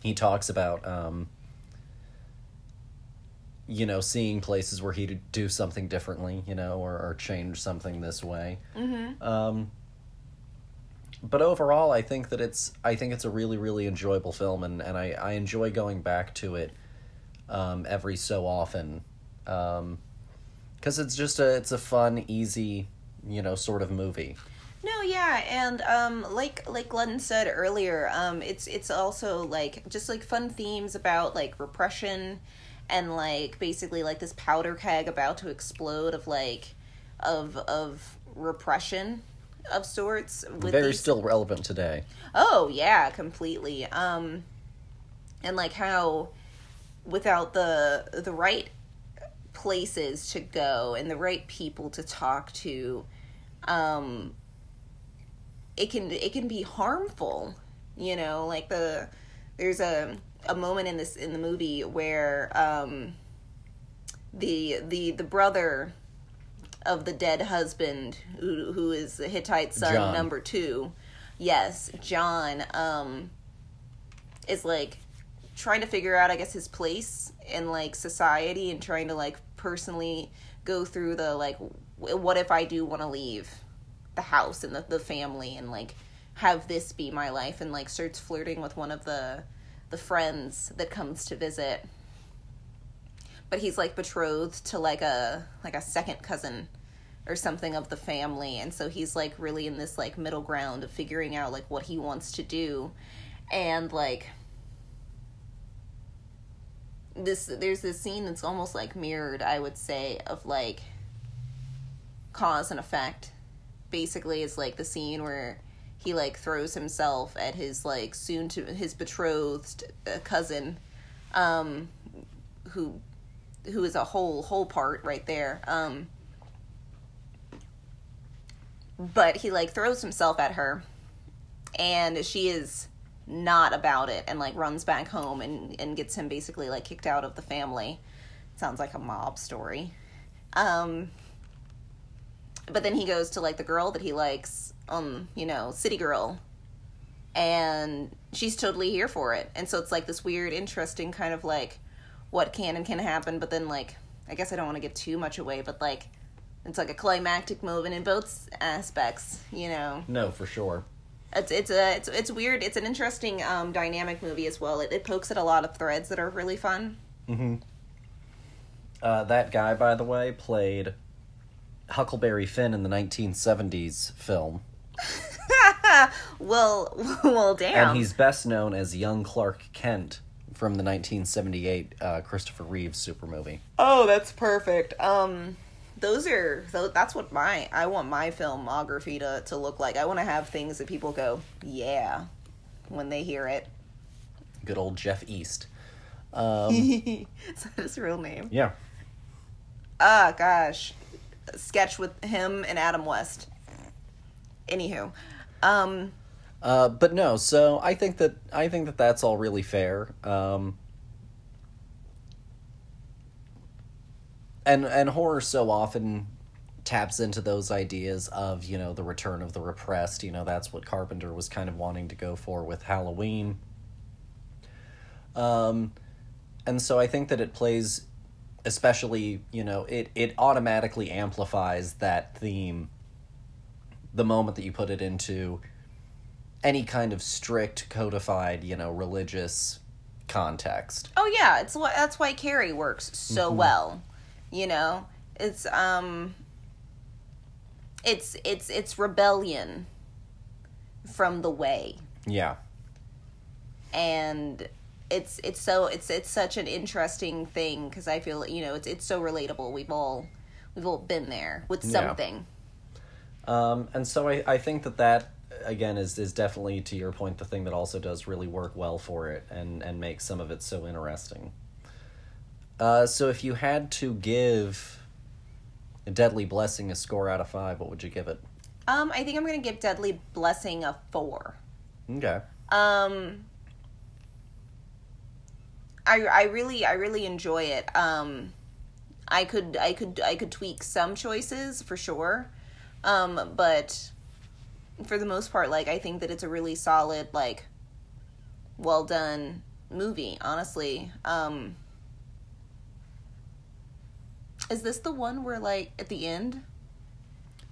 he talks about um, you know seeing places where he'd do something differently, you know, or, or change something this way. mhm. Um, but overall, I think that it's I think it's a really really enjoyable film, and and I I enjoy going back to it um, every so often, because it's just a it's a fun, easy, you know, sort of movie. No, yeah, and um, like like Glenn said earlier, um, it's it's also like just like fun themes about like repression, and like basically like this powder keg about to explode of like of of repression of sorts. With Very these- still relevant today. Oh yeah, completely. Um, and like how without the the right places to go and the right people to talk to, um, it can it can be harmful. You know, like the there's a a moment in this in the movie where um, the the the brother of the dead husband who who is the Hittite son John. number 2 yes John um is like trying to figure out I guess his place in like society and trying to like personally go through the like what if I do want to leave the house and the, the family and like have this be my life and like starts flirting with one of the the friends that comes to visit. But he's like betrothed to like a like a second cousin or something of the family. And so he's like really in this like middle ground of figuring out like what he wants to do. And like this there's this scene that's almost like mirrored i would say of like cause and effect basically it's like the scene where he like throws himself at his like soon to his betrothed uh, cousin, um, who who is a whole whole part right there. Um, but he like throws himself at her, and she is not about it and like runs back home and and gets him basically like kicked out of the family. Sounds like a mob story. Um, but then he goes to like the girl that he likes, um, you know, City Girl, and she's totally here for it. And so it's like this weird, interesting kind of like what can and can happen. But then like I guess I don't want to give too much away, but like it's like a climactic moment in both aspects, you know. No, for sure. It's it's a it's it's weird. It's an interesting um, dynamic movie as well. It, it pokes at a lot of threads that are really fun. Mm-hmm. Uh, that guy, by the way, played Huckleberry Finn in the 1970s film, well, well, damn. and he's best known as young Clark Kent from the 1978 uh, Christopher Reeves super movie. Oh, that's perfect. Um, those are that's what my I want my filmography to to look like. I want to have things that people go, yeah, when they hear it. Good old Jeff East. Um, Is that his real name? yeah. Ah, gosh, sketch with him and Adam West. Anywho, um, Uh, but no, so I think that I think that that's all really fair. Um, and and horror so often taps into those ideas of you know the return of the repressed. You know that's what Carpenter was kind of wanting to go for with Halloween. Um, and so I think that it plays, especially you know it it automatically amplifies that theme. The moment that you put it into any kind of strict codified you know religious context oh yeah, it's that's why Carrie works so well. You know, it's um, it's it's it's rebellion from the way. yeah and it's it's so it's it's such an interesting thing because I feel you know it's it's so relatable. We've all we've all been there with Yeah. something. um and so i i think that that again is is definitely to your point the thing that also does really work well for it and and makes some of it so interesting uh so if you had to give a deadly blessing a score out of five what would you give it Um, I think I'm gonna give Deadly Blessing a four. okay Um, I I really I really enjoy it. Um, I could I could I could tweak some choices for sure, um, but for the most part, like I think that it's a really solid like, well done movie. Honestly, um, is this the one where like at the end?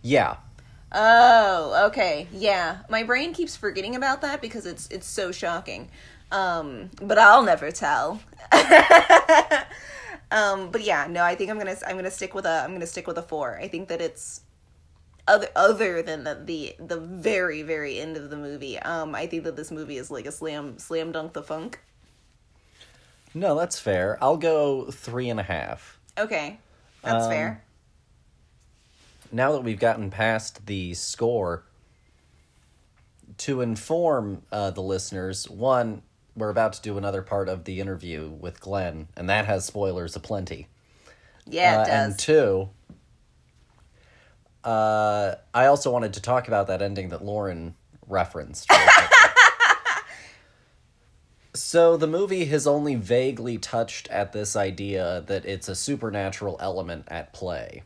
yeah Oh, okay. Yeah. My brain keeps forgetting about that because it's it's so shocking. Um, but I'll never tell. um, but yeah, no, I think I'm going to I'm to stick with a I'm to stick with a 4. I think that it's other other than the, the the very very end of the movie. Um, I think that this movie is like a slam slam dunk the funk. no that's fair i'll go three and a half Okay. That's Um, fair. now that we've gotten past the score, to inform uh, the listeners, one, we're about to do another part of the interview with Glenn, and that has spoilers aplenty. Yeah, Uh, and two, uh, I also wanted to talk about that ending that Lauren referenced. so the movie has only vaguely touched at this idea that it's a supernatural element at play.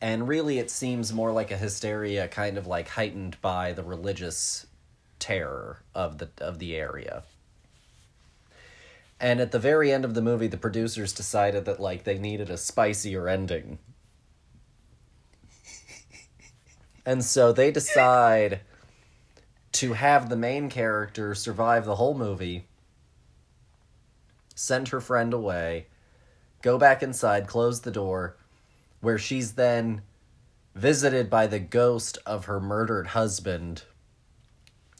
And really, it seems more like a hysteria, kind of like heightened by the religious terror of the of the area. And at the very end of the movie, the producers decided that like they needed a spicier ending. and so they decide to have the main character survive the whole movie, send her friend away, go back inside, close the door, where she's then visited by the ghost of her murdered husband,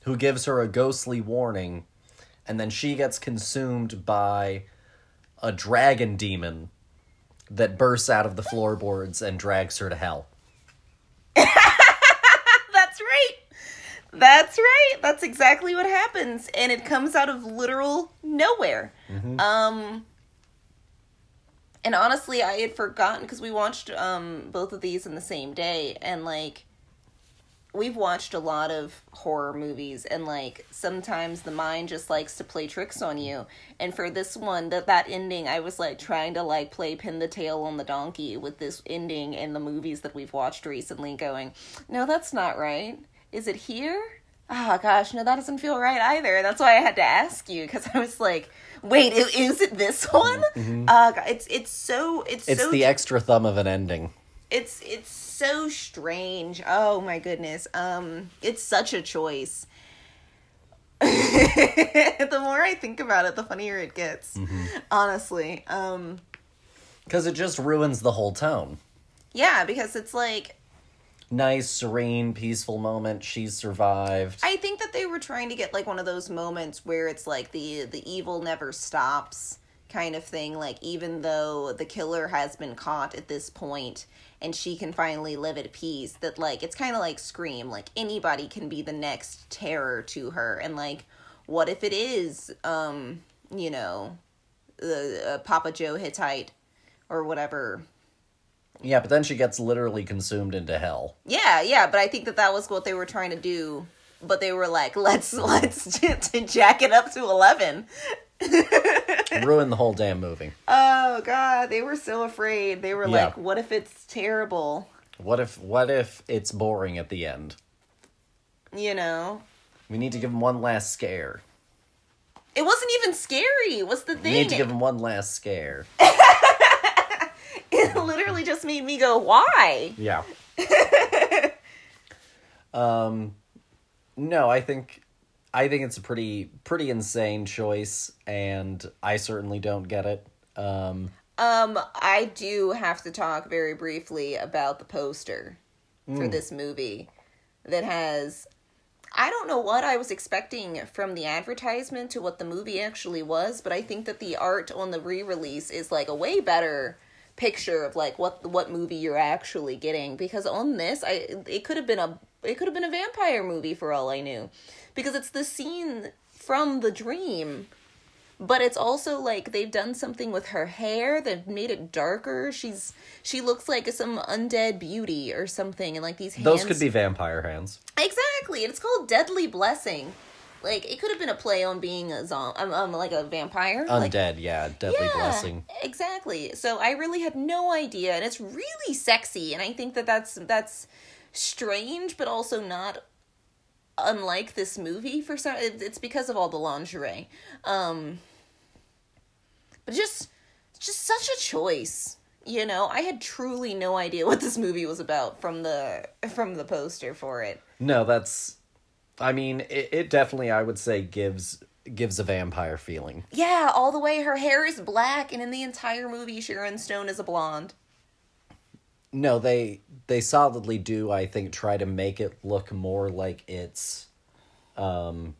who gives her a ghostly warning, and then she gets consumed by a dragon demon that bursts out of the floorboards and drags her to hell. That's right. That's right. That's exactly what happens, and it comes out of literal nowhere. Mhm. Um, and honestly, I had forgotten because we watched um both of these in the same day, and like we've watched a lot of horror movies and like sometimes the mind just likes to play tricks on you. And for this one that that ending i was like trying to like play pin the tail on the donkey with this ending in the movies that we've watched recently going no that's not right. Is it here? Oh gosh no that doesn't feel right either. That's why i had to ask you because i was like wait is it this one? Uh it's it's so it's, It's so the extra thumb of an ending. It's it's so strange. Oh my goodness. Um it's such a choice. the more I think about it, the funnier it gets. Honestly. Um Because it just ruins the whole tone. yeah, because it's like Nice, serene, peaceful moment. She's survived. I think that they were trying to get like one of those moments where it's like the the evil never stops kind of thing like even though the killer has been caught at this point and she can finally live at peace that like it's kind of like scream like anybody can be the next terror to her and like what if it is um you know the uh, Papa Joe Hittite or whatever yeah, but then she gets literally consumed into hell. Yeah, yeah, but I think that that was what they were trying to do. But they were like, let's let's jack it up to eleven. Ruin the whole damn movie. Oh god, they were so afraid. They were Yeah. like, what if it's terrible? What if what if it's boring at the end? You know, We need to give him one last scare. it wasn't even scary. What's the thing? We need to give him one last scare. it literally just made me go, why? Yeah. um no, I think I think it's a pretty pretty insane choice and I certainly don't get it. Um Um, I do have to talk very briefly about the poster for this movie that has I don't know what I was expecting from the advertisement to what the movie actually was, but I think that the art on the re-release is like a way better picture of like what what movie you're actually getting because on this I it could have been a it could have been a vampire movie for all I knew because it's the scene from the dream but it's also like they've done something with her hair they've made it darker she's she looks like some undead beauty or something and like these hands those could be vampire hands. exactly and it's called deadly blessing like it could have been a play on being a zom um, um like a vampire like, Undead, yeah, deadly yeah, blessing. exactly so i really had no idea and it's really sexy and i think that that's that's strange but also not unlike this movie for some it's because of all the lingerie. Um but just just such a choice you know? I had truly no idea what this movie was about from the from the poster for it. No, that's I mean, it, it definitely I would say gives gives a vampire feeling. yeah all the way. Her hair is black and in the entire movie sharon stone is a blonde No, they they solidly do. I think try to make it look more like it's, um,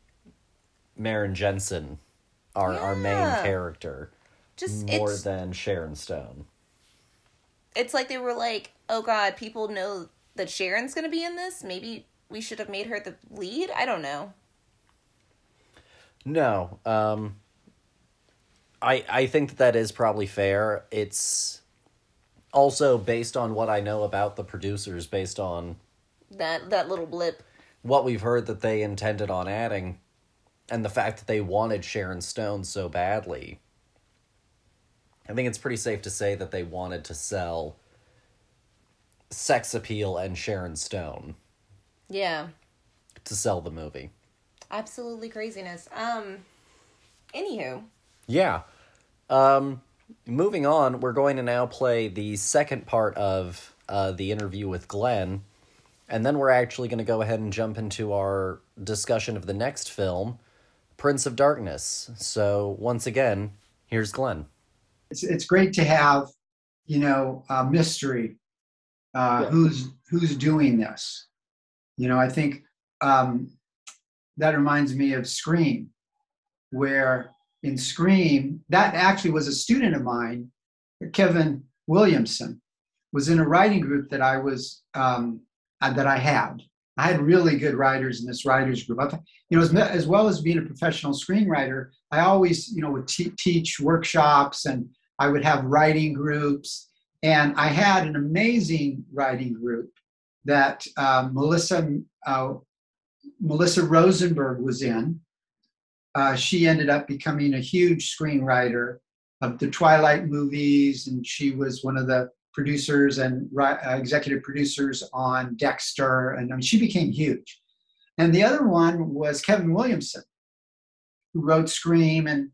Maren Jensen, our our main Yeah. character, just more it's than Sharon Stone. it's like they were like oh god people know that sharon's gonna be in this maybe we should have made her the lead i don't know No, um, I I think that, that is probably fair. It's also based on what I know about the producers, based on that that little blip what we've heard that they intended on adding, and the fact that they wanted Sharon Stone so badly. I think it's pretty safe to say that they wanted to sell sex appeal and Sharon Stone yeah to sell the movie. absolutely craziness um anywho Yeah. Um, moving on, we're going to now play the second part of uh, the interview with Glenn, and then we're actually going to go ahead and jump into our discussion of the next film, Prince of Darkness. So, once again, here's Glenn. it's it's great to have you know a mystery uh, Yeah. who's who's doing this you know i think um, that reminds me of scream where in scream that actually was a student of mine kevin williamson was in a writing group that i was um, uh, that i had I had really good writers in this writers group. I, you know, as, as well as being a professional screenwriter, I always, you know, would te- teach workshops and I would have writing groups. And I had an amazing writing group that uh, Melissa uh, Melissa Rosenberg was in. Uh, she ended up becoming a huge screenwriter of the Twilight movies, and she was one of the producers and uh, executive producers on Dexter, and I mean, she became huge. And the other one was Kevin Williamson, who wrote Scream and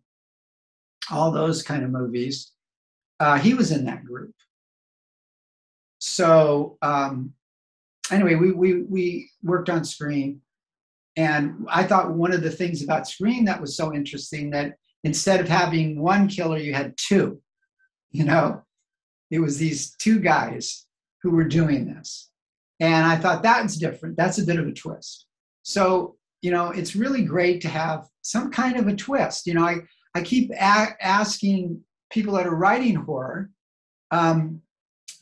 all those kind of movies. Uh, he was in that group. So um, anyway, we, we, we worked on Scream. And I thought one of the things about Scream that was so interesting that instead of having one killer, you had two. You know, it was these two guys who were doing this. And I thought that's different. That's a bit of a twist. So, you know, it's really great to have some kind of a twist. You know, I, I keep a- asking people that are writing horror, um,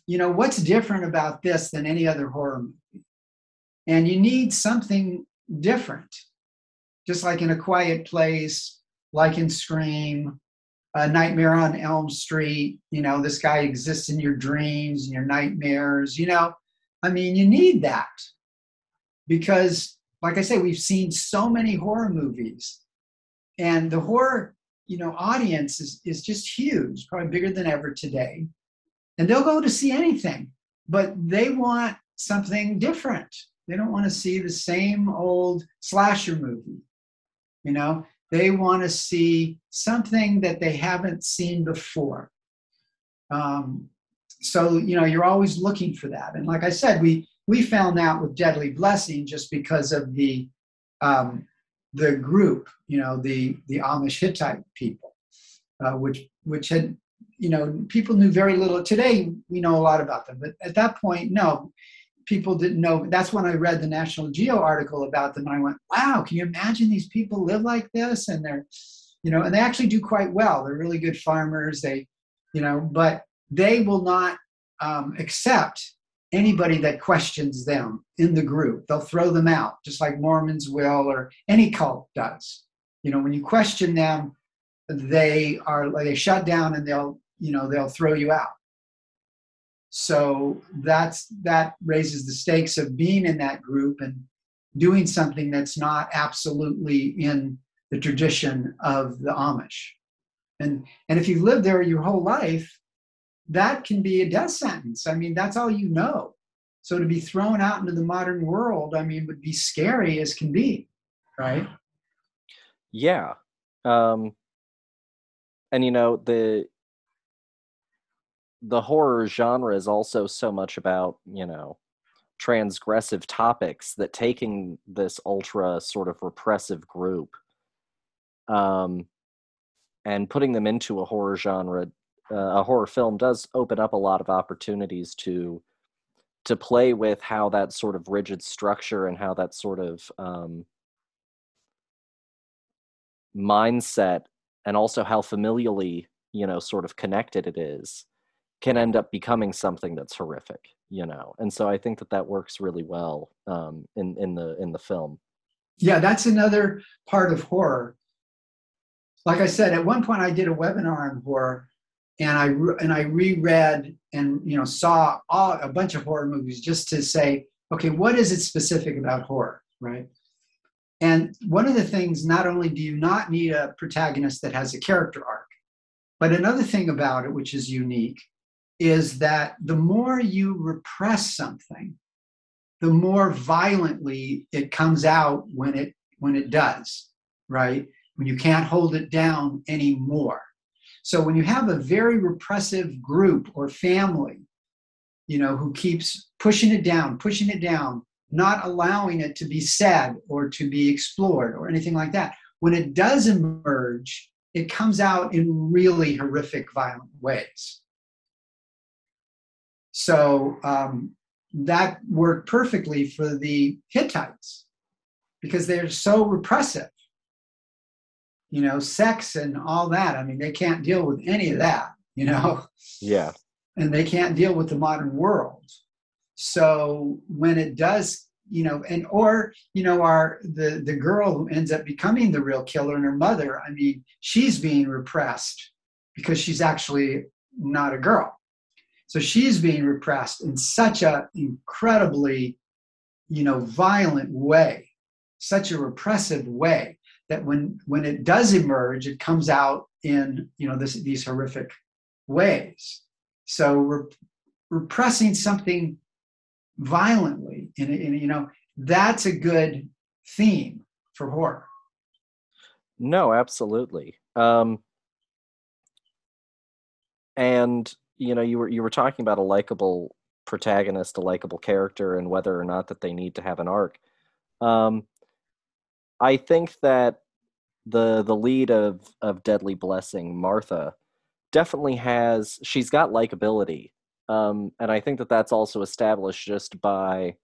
you know, what's different about this than any other horror movie? And you need something different. Just like in A Quiet Place, like in Scream, a Nightmare on Elm Street, you know, this guy exists in your dreams and your nightmares, you know. I mean, you need that because, like I say, we've seen so many horror movies, and the horror, you know, audience is, is just huge, probably bigger than ever today. And they'll go to see anything, but they want something different. They don't want to see the same old slasher movie. You know, they want to see something that they haven't seen before. Um, so you know, you're always looking for that. And like I said, we we found out with Deadly Blessing just because of the um, the group, you know, the the Amish Hittite people, uh, which which had you know people knew very little. Today we know a lot about them, but at that point, no people didn't know. That's when I read the National Geo article about them, and I went, "Wow, can you imagine these people live like this?" And they're, you know, and they actually do quite well. They're really good farmers. They, you know, but they will not um, accept anybody that questions them in the group. They'll throw them out, just like Mormons will, or any cult does. You know, when you question them, they are they shut down and they'll you know they'll throw you out so that's that raises the stakes of being in that group and doing something that's not absolutely in the tradition of the Amish. And and if you've lived there your whole life, that can be a death sentence. I mean, that's all you know. So to be thrown out into the modern world, I mean, would be scary as can be, right? Yeah. Um and you know, the the horror genre is also so much about you know transgressive topics that taking this ultra sort of repressive group um, and putting them into a horror genre uh, a horror film does open up a lot of opportunities to to play with how that sort of rigid structure and how that sort of um, mindset and also how familially you know sort of connected it is can end up becoming something that's horrific you know? And so i think that that works really well um, in in the in the film. Yeah that's another part of horror. Like i said at one point i did a webinar on horror and i and i reread and you know saw all, a bunch of horror movies just to say okay what is it specific about horror? Right? And one of the things not only do you not need a protagonist that has a character arc but another thing about it which is unique is that the more you repress something, the more violently it comes out when it when it does, right? When you can't hold it down anymore. So when you have a very repressive group or family, you know, who keeps pushing it down, pushing it down, not allowing it to be said or to be explored or anything like that, when it does emerge, it comes out in really horrific, violent ways. So um, that worked perfectly for the Hittites because they're so repressive. You know, sex and all that. I mean, they can't deal with any of that, you know? Yeah. And they can't deal with the modern world. So when it does you know and or you know our the the girl who ends up becoming the real killer and her mother i mean she's being repressed because she's actually not a girl so she's being repressed in such a incredibly you know violent way such a repressive way that when when it does emerge it comes out in you know this, these horrific ways. So we're repressing something violently in you know that's a good theme for horror. No absolutely. Um and you know you were you were talking about a likable protagonist a likable character and whether or not that they need to have an arc. Um i think that the the lead of of deadly blessing martha definitely has she's got likability. Um and i think that that's also established just by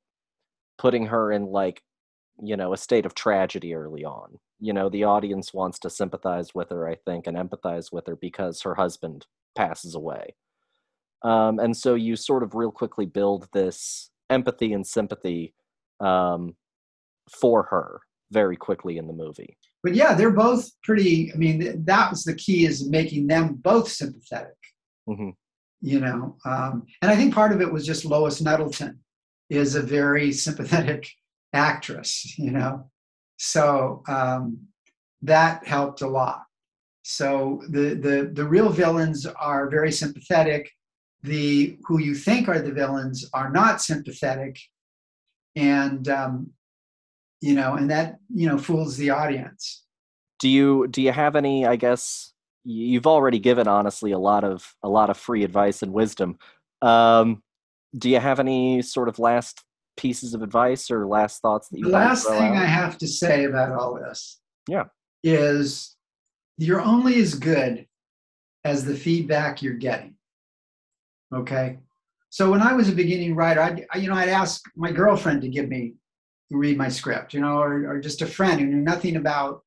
putting her in like you know a state of tragedy early on. You know the audience wants to sympathize with her i think and empathize with her because her husband passes away um, and so you sort of real quickly build this empathy and sympathy um, for her very quickly in the movie but yeah they're both pretty i mean that was the key is making them both sympathetic mm-hmm. you know um, and i think part of it was just lois nettleton is a very sympathetic actress, you know. So um, that helped a lot. So the the the real villains are very sympathetic. The who you think are the villains are not sympathetic, and um, you know, and that you know fools the audience. Do you do you have any? I guess you've already given honestly a lot of a lot of free advice and wisdom. Um, do you have any sort of last pieces of advice or last thoughts that you the last thing out? i have to say about all this yeah is you're only as good as the feedback you're getting okay? So when i was a beginning writer I'd, you know i'd ask my girlfriend to give me read my script you know or, or just a friend who knew nothing about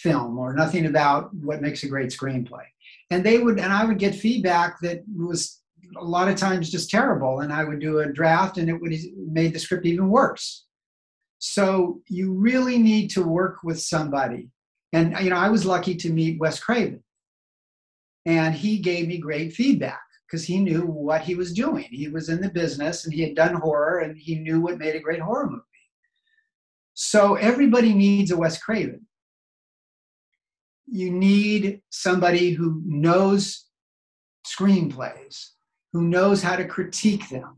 film or nothing about what makes a great screenplay. And they would and i would get feedback that was a lot of times just terrible and i would do a draft and it would made the script even worse. So you really need to work with somebody. And you know i was lucky to meet wes craven. And he gave me great feedback because he knew what he was doing. He was in the business and he had done horror and he knew what made a great horror movie. So everybody needs a wes craven. You need somebody who knows screenplays who knows how to critique them,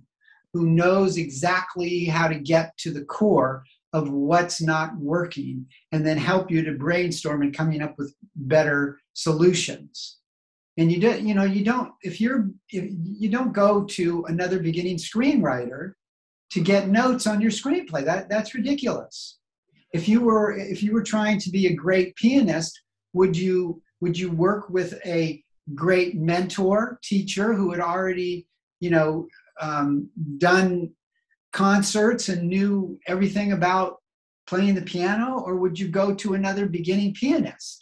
who knows exactly how to get to the core of what's not working, and then help you to brainstorm and coming up with better solutions. And you do, you know, you don't if you're if you don't go to another beginning screenwriter to get notes on your screenplay. That that's ridiculous. If you were if you were trying to be a great pianist, would you would you work with a great mentor teacher who had already you know um, done concerts and knew everything about playing the piano or would you go to another beginning pianist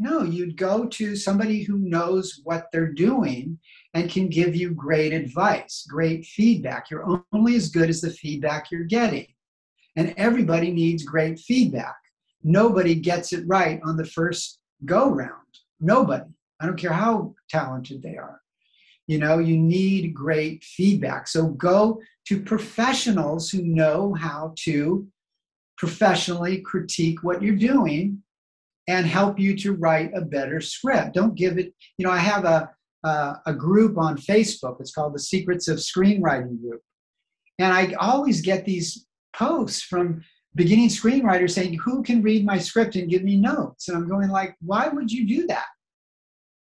no you'd go to somebody who knows what they're doing and can give you great advice great feedback. You're only as good as the feedback you're getting. And everybody needs great feedback. Nobody gets it right on the first go round nobody. I don't care how talented they are. You know, you need great feedback. So go to professionals who know how to professionally critique what you're doing and help you to write a better script. Don't give it, you know, I have a, a, a group on Facebook. It's called the Secrets of Screenwriting Group. And I always get these posts from beginning screenwriters saying, who can read my script and give me notes? And I'm going like, why would you do that?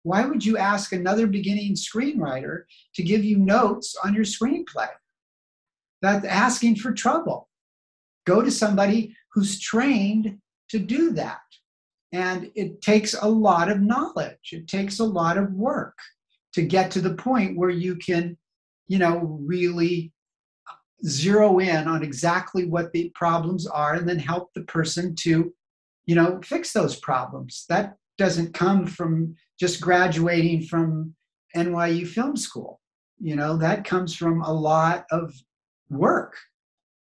why would you ask another beginning screenwriter to give you notes on your screenplay? That's asking for trouble. Go to somebody who's trained to do that. And it takes a lot of knowledge, it takes a lot of work to get to the point where you can, you know, really zero in on exactly what the problems are and then help the person to, you know, fix those problems. That doesn't come from just graduating from NYU Film School. You know, that comes from a lot of work.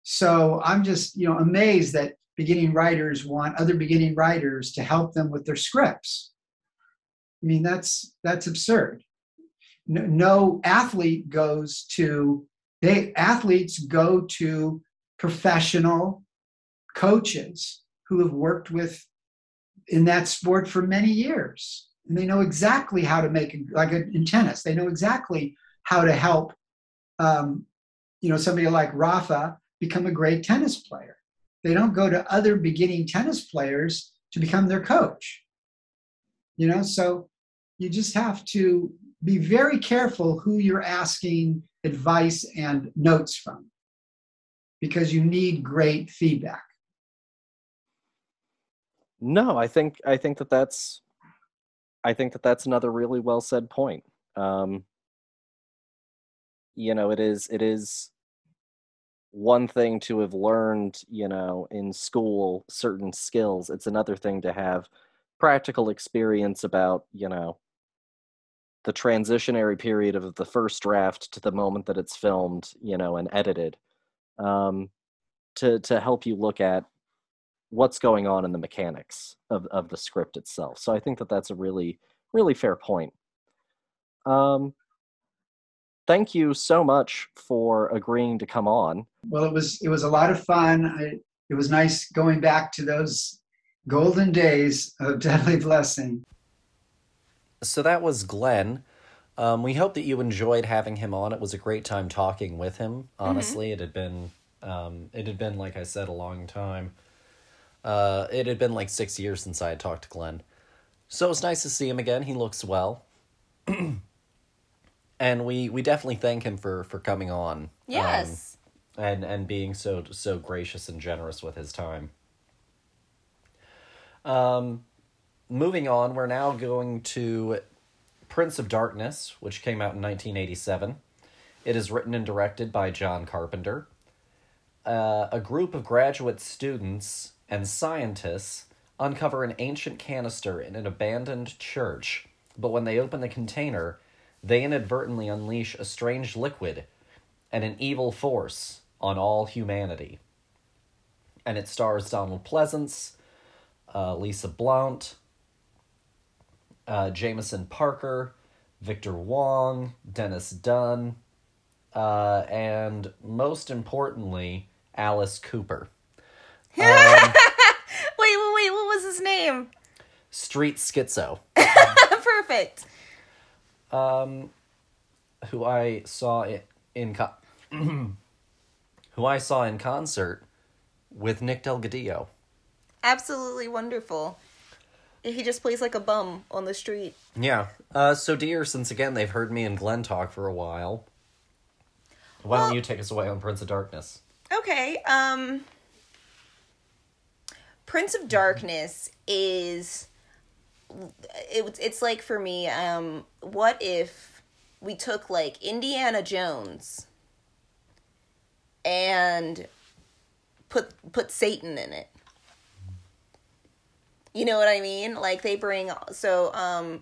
So I'm just, you know, amazed that beginning writers want other beginning writers to help them with their scripts. I mean, that's that's absurd. No, no athlete goes to they athletes go to professional coaches who have worked with in that sport for many years and they know exactly how to make like in tennis they know exactly how to help um, you know somebody like rafa become a great tennis player they don't go to other beginning tennis players to become their coach. You know so you just have to be very careful who you're asking advice and notes from because you need great feedback. No i think i think that that's i think that that's another really well said point. Um you know it is it is one thing to have learned you know in school certain skills it's another thing to have practical experience about you know the transitionary period of the first draft to the moment that it's filmed you know and edited um, to to help you look at what's going on in the mechanics of, of the script itself. So i think that that's a really really fair point. Um, thank you so much for agreeing to come on. Well, it was it was a lot of fun. I, it was nice going back to those golden days of Deadly Blessing. So that was Glenn. Um, we hope that you enjoyed having him on. It was a great time talking with him. Mm-hmm. Honestly, mm-hmm. it had been um, it had been like I said a long time. Uh, it had been like six years since I had talked to Glenn, so it was nice to see him again. He looks well. and we we definitely thank him for for coming on. Yes. Um, and and being so so gracious and generous with his time. Um, moving on, we're now going to Prince of Darkness, which came out in 1987. It is written and directed by John Carpenter. Uh, a group of graduate students and scientists uncover an ancient canister in an abandoned church, but when they open the container, they inadvertently unleash a strange liquid and an evil force on all humanity. And it stars Donald Pleasence, uh, Lisa Blount, uh, Jameson Parker, Victor Wong, Dennis Dun, uh, and most importantly, Alice Cooper. Um, wait, wait, wait, what was his name? Street Schizo. Perfect um, who I saw in, in co- who I saw in concert with Nick Delgadillo. Absolutely wonderful. He just plays like a bum on the street. Yeah. Uh, so, dear, since again they've heard me and Glenn talk for a while, why well, don't you take us away on Prince of Darkness? Okay. Um, Prince of Darkness is it, it's like for me um what if we took like indiana jones and put put satan in it? You know what i mean? Like they bring so um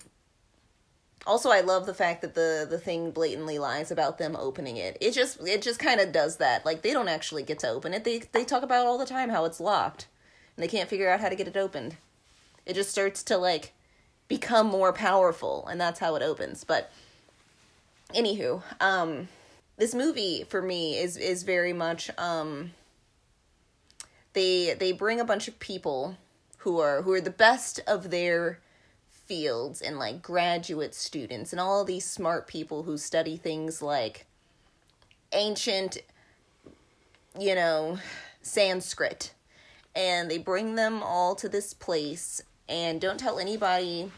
also i love the fact that the the thing blatantly lies about them opening it. It just it just kind of does that. Like they don't actually get to open it. They they talk about all the time how it's locked and they can't figure out how to get it opened. It just starts to like become more powerful and that's how it opens. But anywho um this movie for me is is very much um they they bring a bunch of people who are who are the best of their fields and like graduate students and all these smart people who study things like ancient you know sanskrit. And they bring them all to this place and don't tell anybody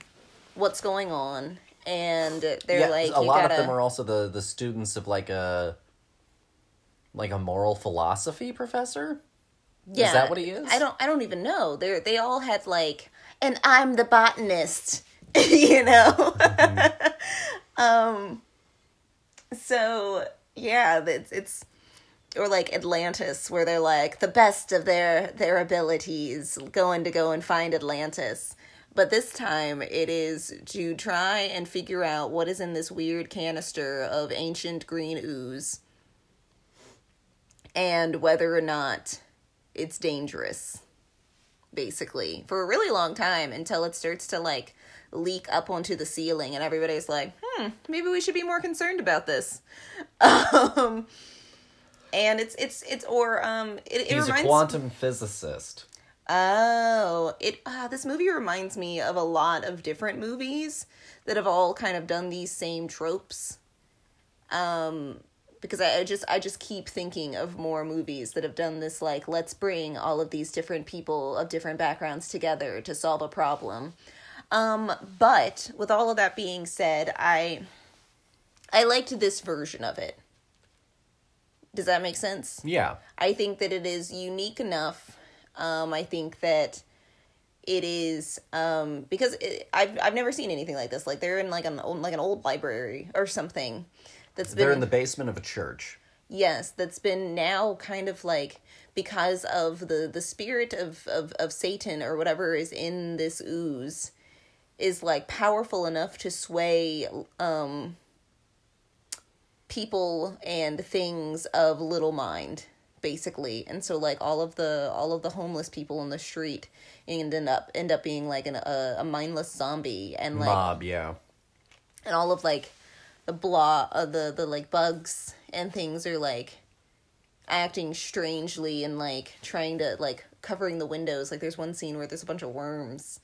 what's going on. And they're yeah, like, a lot gotta... of them are also the the students of like a like a moral philosophy professor. Yeah, is that what he is? I don't. I don't even know. They they all had like, and I'm the botanist. you know. Mm-hmm. um. So yeah, it's it's or like Atlantis, where they're like the best of their their abilities, going to go and find Atlantis. But this time it is to try and figure out what is in this weird canister of ancient green ooze. and whether or not it's dangerous basically for a really long time until it starts to like leak up onto the ceiling and everybody's like hmm maybe we should be more concerned about this um and it's it's it's or um it, it He's a reminds quantum physicist. Oh, it uh, this movie reminds me of a lot of different movies that have all kind of done these same tropes. Um because I, I just I just keep thinking of more movies that have done this like let's bring all of these different people of different backgrounds together to solve a problem. Um but with all of that being said, I I liked this version of it. Does that make sense? Yeah. I think that it is unique enough. Um, I think that it is um, because it, I've I've never seen anything like this. Like they're in like an old, like an old library or something. That's been They're in the basement of a church. yes, that's been now kind of like because of the the spirit of of of Satan or whatever is in this ooze is like powerful enough to sway um people and things of little mind basically and so like all of the all of the homeless people in the street end up end up being like an, a, a mindless zombie and like Mob, yeah. and all of like the blah uh, the the like bugs and things are like acting strangely and like trying to like covering the windows like there's one scene where there's a bunch of worms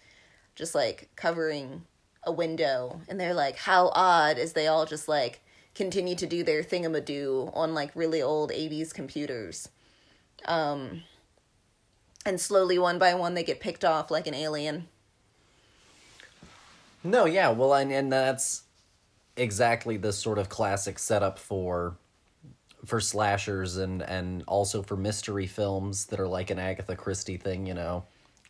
just like covering a window and they're like how odd as they all just like continue to do their thingamadoo on like really old 80s computers um and slowly one by one they get picked off like an alien No, yeah, well, and, and that's exactly the sort of classic setup for for slashers and and also for mystery films that are like an Agatha Christie thing, you know.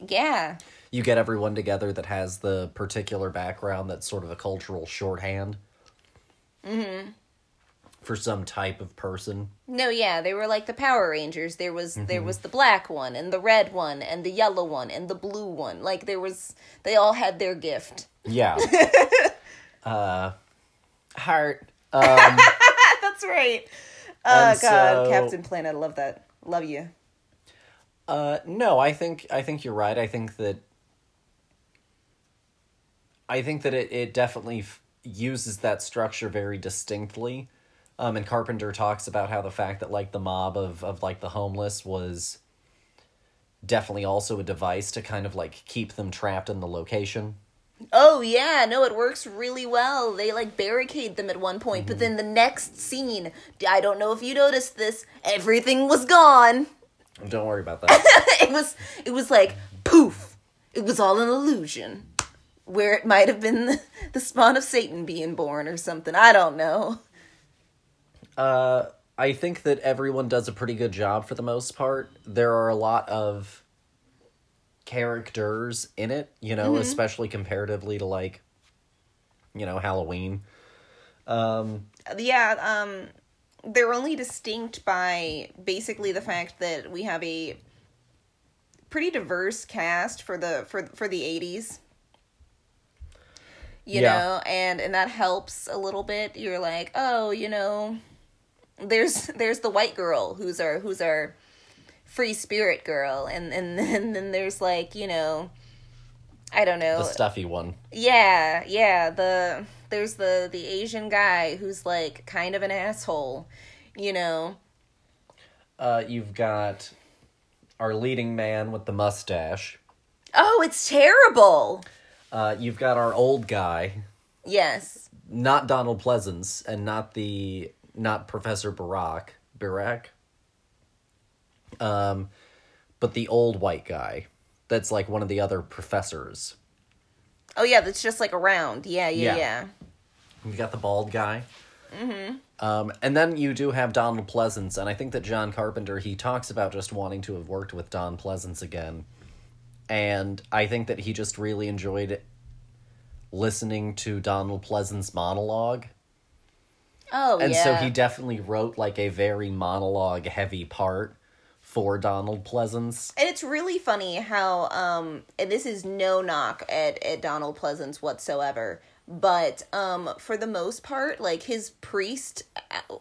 yeah You get everyone together that has the particular background that's sort of a cultural shorthand. Mm-hmm. For some type of person. No, yeah, they were like the Power Rangers. There was there was the black one and the red one and the yellow one and the blue one. Like there was they all had their gift. Yeah. uh heart. Um That's right. Oh god, so- Captain Planet, I love that. Love you. Uh, no, I think I think you're right. I think that I think that it it definitely f- uses that structure very distinctly. Um, and Carpenter talks about how the fact that like the mob of of like the homeless was definitely also a device to kind of like keep them trapped in the location. Oh yeah, no, it works really well. They like barricade them at one point, but then the next scene, I don't know if you noticed this, everything was gone. Don't worry about that. it was it was like poof. It was all an illusion. Where it might have been the, spawn of Satan being born or something. I don't know. Uh, I think that everyone does a pretty good job for the most part. There are a lot of characters in it, you know, especially comparatively to like, you know, Halloween. Um, Yeah, um they're only distinct by basically the fact that we have a pretty diverse cast for the for for the 80s. You Yeah. know, and and that helps a little bit. You're like, "Oh, you know, there's there's the white girl who's our who's our free spirit girl and and, and then there's like, you know, I don't know. the stuffy one. Yeah, yeah. The there's the the Asian guy who's like kind of an asshole, you know. Uh, you've got our leading man with the mustache. Oh, it's terrible. Uh, you've got our old guy, Yes. not Donald Pleasence, and not the not Professor Birack Birack. Um, but the old white guy, that's like one of the other professors. Oh yeah, that's just like around. Yeah, yeah, Yeah. yeah. You got the bald guy. Mm-hmm. Um, and then you do have Donald Pleasence, and I think that John Carpenter he talks about just wanting to have worked with Don Pleasence again, and I think that he just really enjoyed listening to Donald Pleasence monologue, Oh yeah. and yeah. so he definitely wrote like a very monologue heavy part for Donald Pleasence. and it's really funny how um and this is no knock at at Donald Pleasance whatsoever, but um for the most part like his priest uh,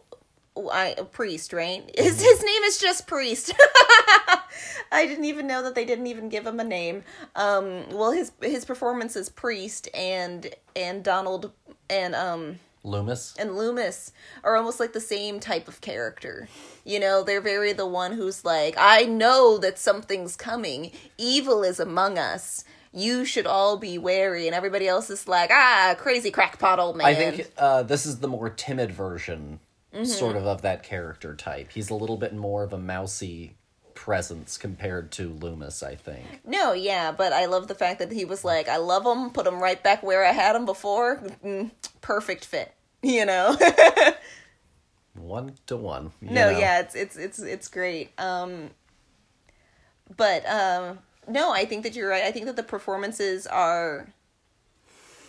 I a priest, right? His his name is just priest. I didn't even know that they didn't even give him a name. Um, well, his his performance as priest and and Donald and um Loomis. and Loomis are almost like the same type of character. You know, they're very the one who's like, I know that something's coming. Evil is among us. You should all be wary. And everybody else is like, ah, crazy crackpot old man. I think uh, this is the more timid version, Mm-hmm. sort of, of that character type. He's a little bit more of a mousy presence compared to Loomis, I think. No, yeah, but I love the fact that he was like, I love him, put him right back where I had him before. Mm, perfect fit. You know? One to one. no know. yeah it's it's it's it's great um but um no i think that you're right i think that the performances are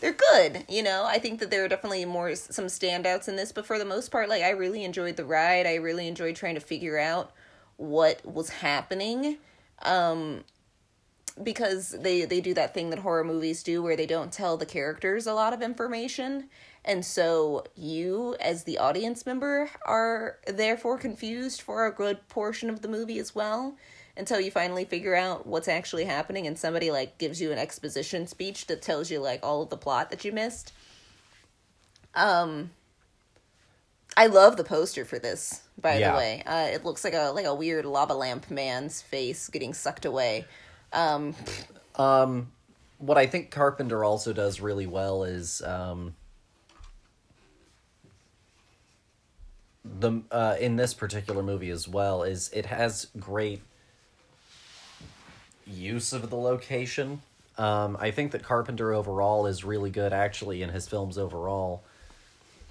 they're good you know? I think that there are definitely more some standouts in this but for the most part like i really enjoyed the ride. I really enjoyed trying to figure out what was happening um because they they do that thing that horror movies do where they don't tell the characters a lot of information. And so you as the audience member are therefore confused for a good portion of the movie as well until you finally figure out what's actually happening and somebody like gives you an exposition speech that tells you like all of the plot that you missed um I love the poster for this, by Yeah. the way. Uh, it looks like a like a weird lava lamp man's face getting sucked away. Um, Um, what I think Carpenter also does really well is um, the uh, in this particular movie as well is it has great use of the location. Um, I think that Carpenter overall is really good actually in his films overall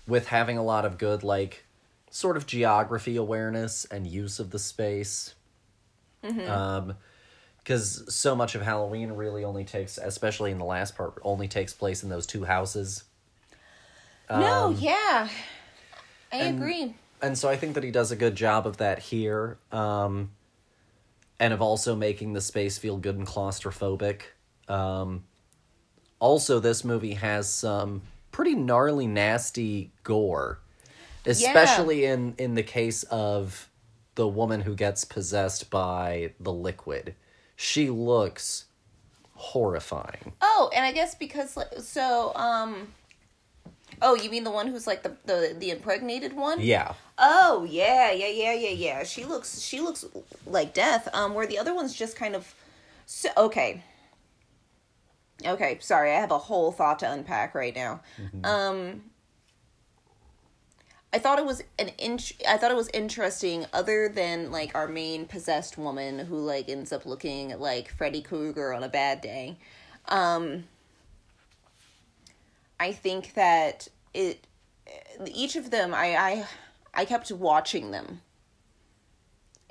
with having a lot of good like sort of geography awareness and use of the space. Um, because so much of Halloween really only takes, especially in the last part, only takes place in those two houses. no, Um, yeah, I and- agree. And so I think that he does a good job of that here, um, and of also making the space feel good and claustrophobic. Um, also, this movie has some pretty gnarly, nasty gore, especially in in the case of the woman who gets possessed by the liquid. She looks horrifying. Oh, and I guess because like, so um, oh, you mean the one who's like the the the impregnated one? Yeah. Oh yeah, yeah, yeah, yeah, yeah. She looks she looks like death. Um, where the other one's just kind of so okay. Okay, sorry, I have a whole thought to unpack right now. Um, I thought it was an int- I thought it was interesting. Other than like our main possessed woman who like ends up looking like Freddy Krueger on a bad day. Um, I think that it each of them I I I kept watching them.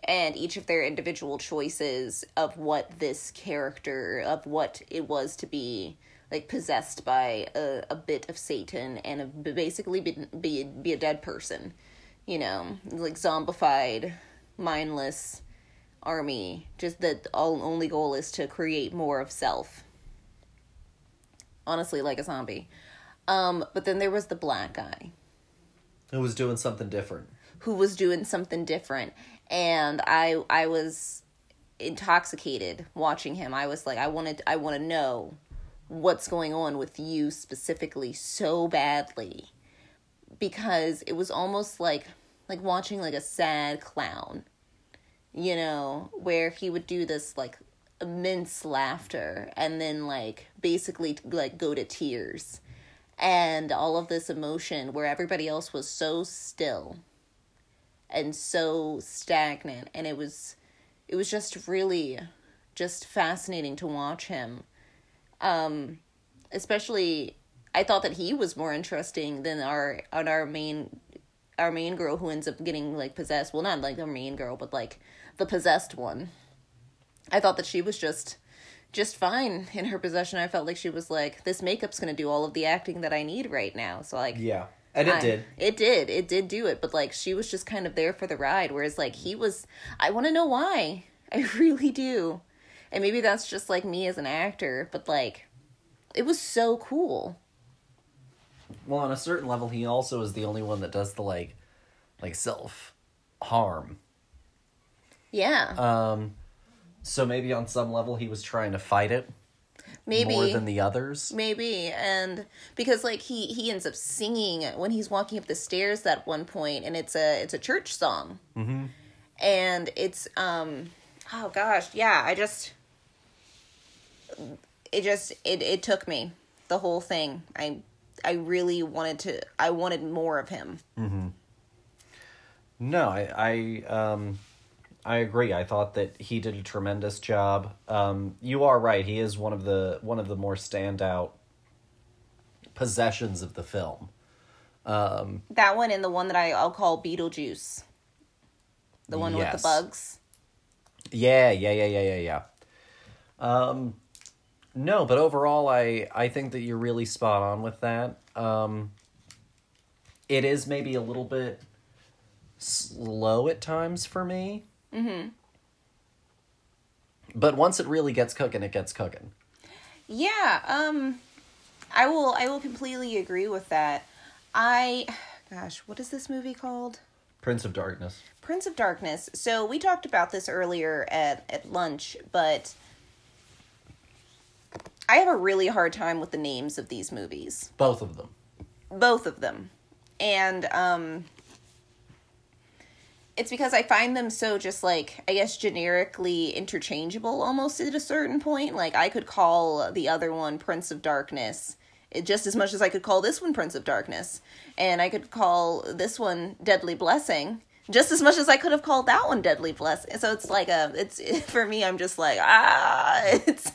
And each of their individual choices of what this character of what it was to be like possessed by a, a bit of satan and a, basically be, be be a dead person you know? Like zombified mindless army. Just that all only goal is to create more of self. Honestly like a zombie um but then there was the black guy. Who was doing something different. who was doing something different. And i i was intoxicated watching him. I was like i wanted i want to know what's going on with you specifically so badly. Because it was almost like like watching like a sad clown you know where he would do this like immense laughter and then like basically like go to tears and all of this emotion where everybody else was so still and so stagnant. And it was it was just really just fascinating to watch him. Um especially i thought that he was more interesting than our on our main our main girl who ends up getting like possessed. Well not like our main girl but like the possessed one. I thought that she was just just fine in her possession i felt like she was like this makeup's gonna do all of the acting that i need right now so like Yeah. And it I- did. It did. It did do it. But like she was just kind of there for the ride. Whereas like he was I wanna know why. I really do. And maybe that's just like me as an actor, but like it was so cool. Well, on a certain level, he also is the only one that does the like like self harm. Yeah. Um, so maybe on some level he was trying to fight it maybe more than the others. maybe and because like he he ends up singing when he's walking up the stairs at one point and it's a it's a church song. Mm-hmm. And it's um oh gosh, yeah, I just it just it it took me the whole thing. I I really wanted to I wanted more of him. Mhm. No, I, I, um, I agree. I thought that he did a tremendous job. Um, you are right. He is one of the one of the more standout possessions of the film. Um, That one and the one that I, I'll call Beetlejuice. The one with the bugs. yeah, yeah, yeah, yeah, yeah, yeah. Um, no, but overall, I I think that you're really spot on with that. Um, it is maybe a little bit slow at times for me. Mm-hmm. But once it really gets cooking, it gets cooking. Yeah, um I will I will completely agree with that. I gosh, what is this movie called? Prince of Darkness. Prince of Darkness. So we talked about this earlier at at lunch, but I have a really hard time with the names of these movies. Both of them. both of them and um it's because i find them so just like i guess generically interchangeable almost at a certain point. Like i could call the other one prince of darkness just as much as i could call this one prince of darkness. And i could call this one deadly blessing just as much as i could have called that one deadly blessing so it's like a it's for me i'm just like ah it's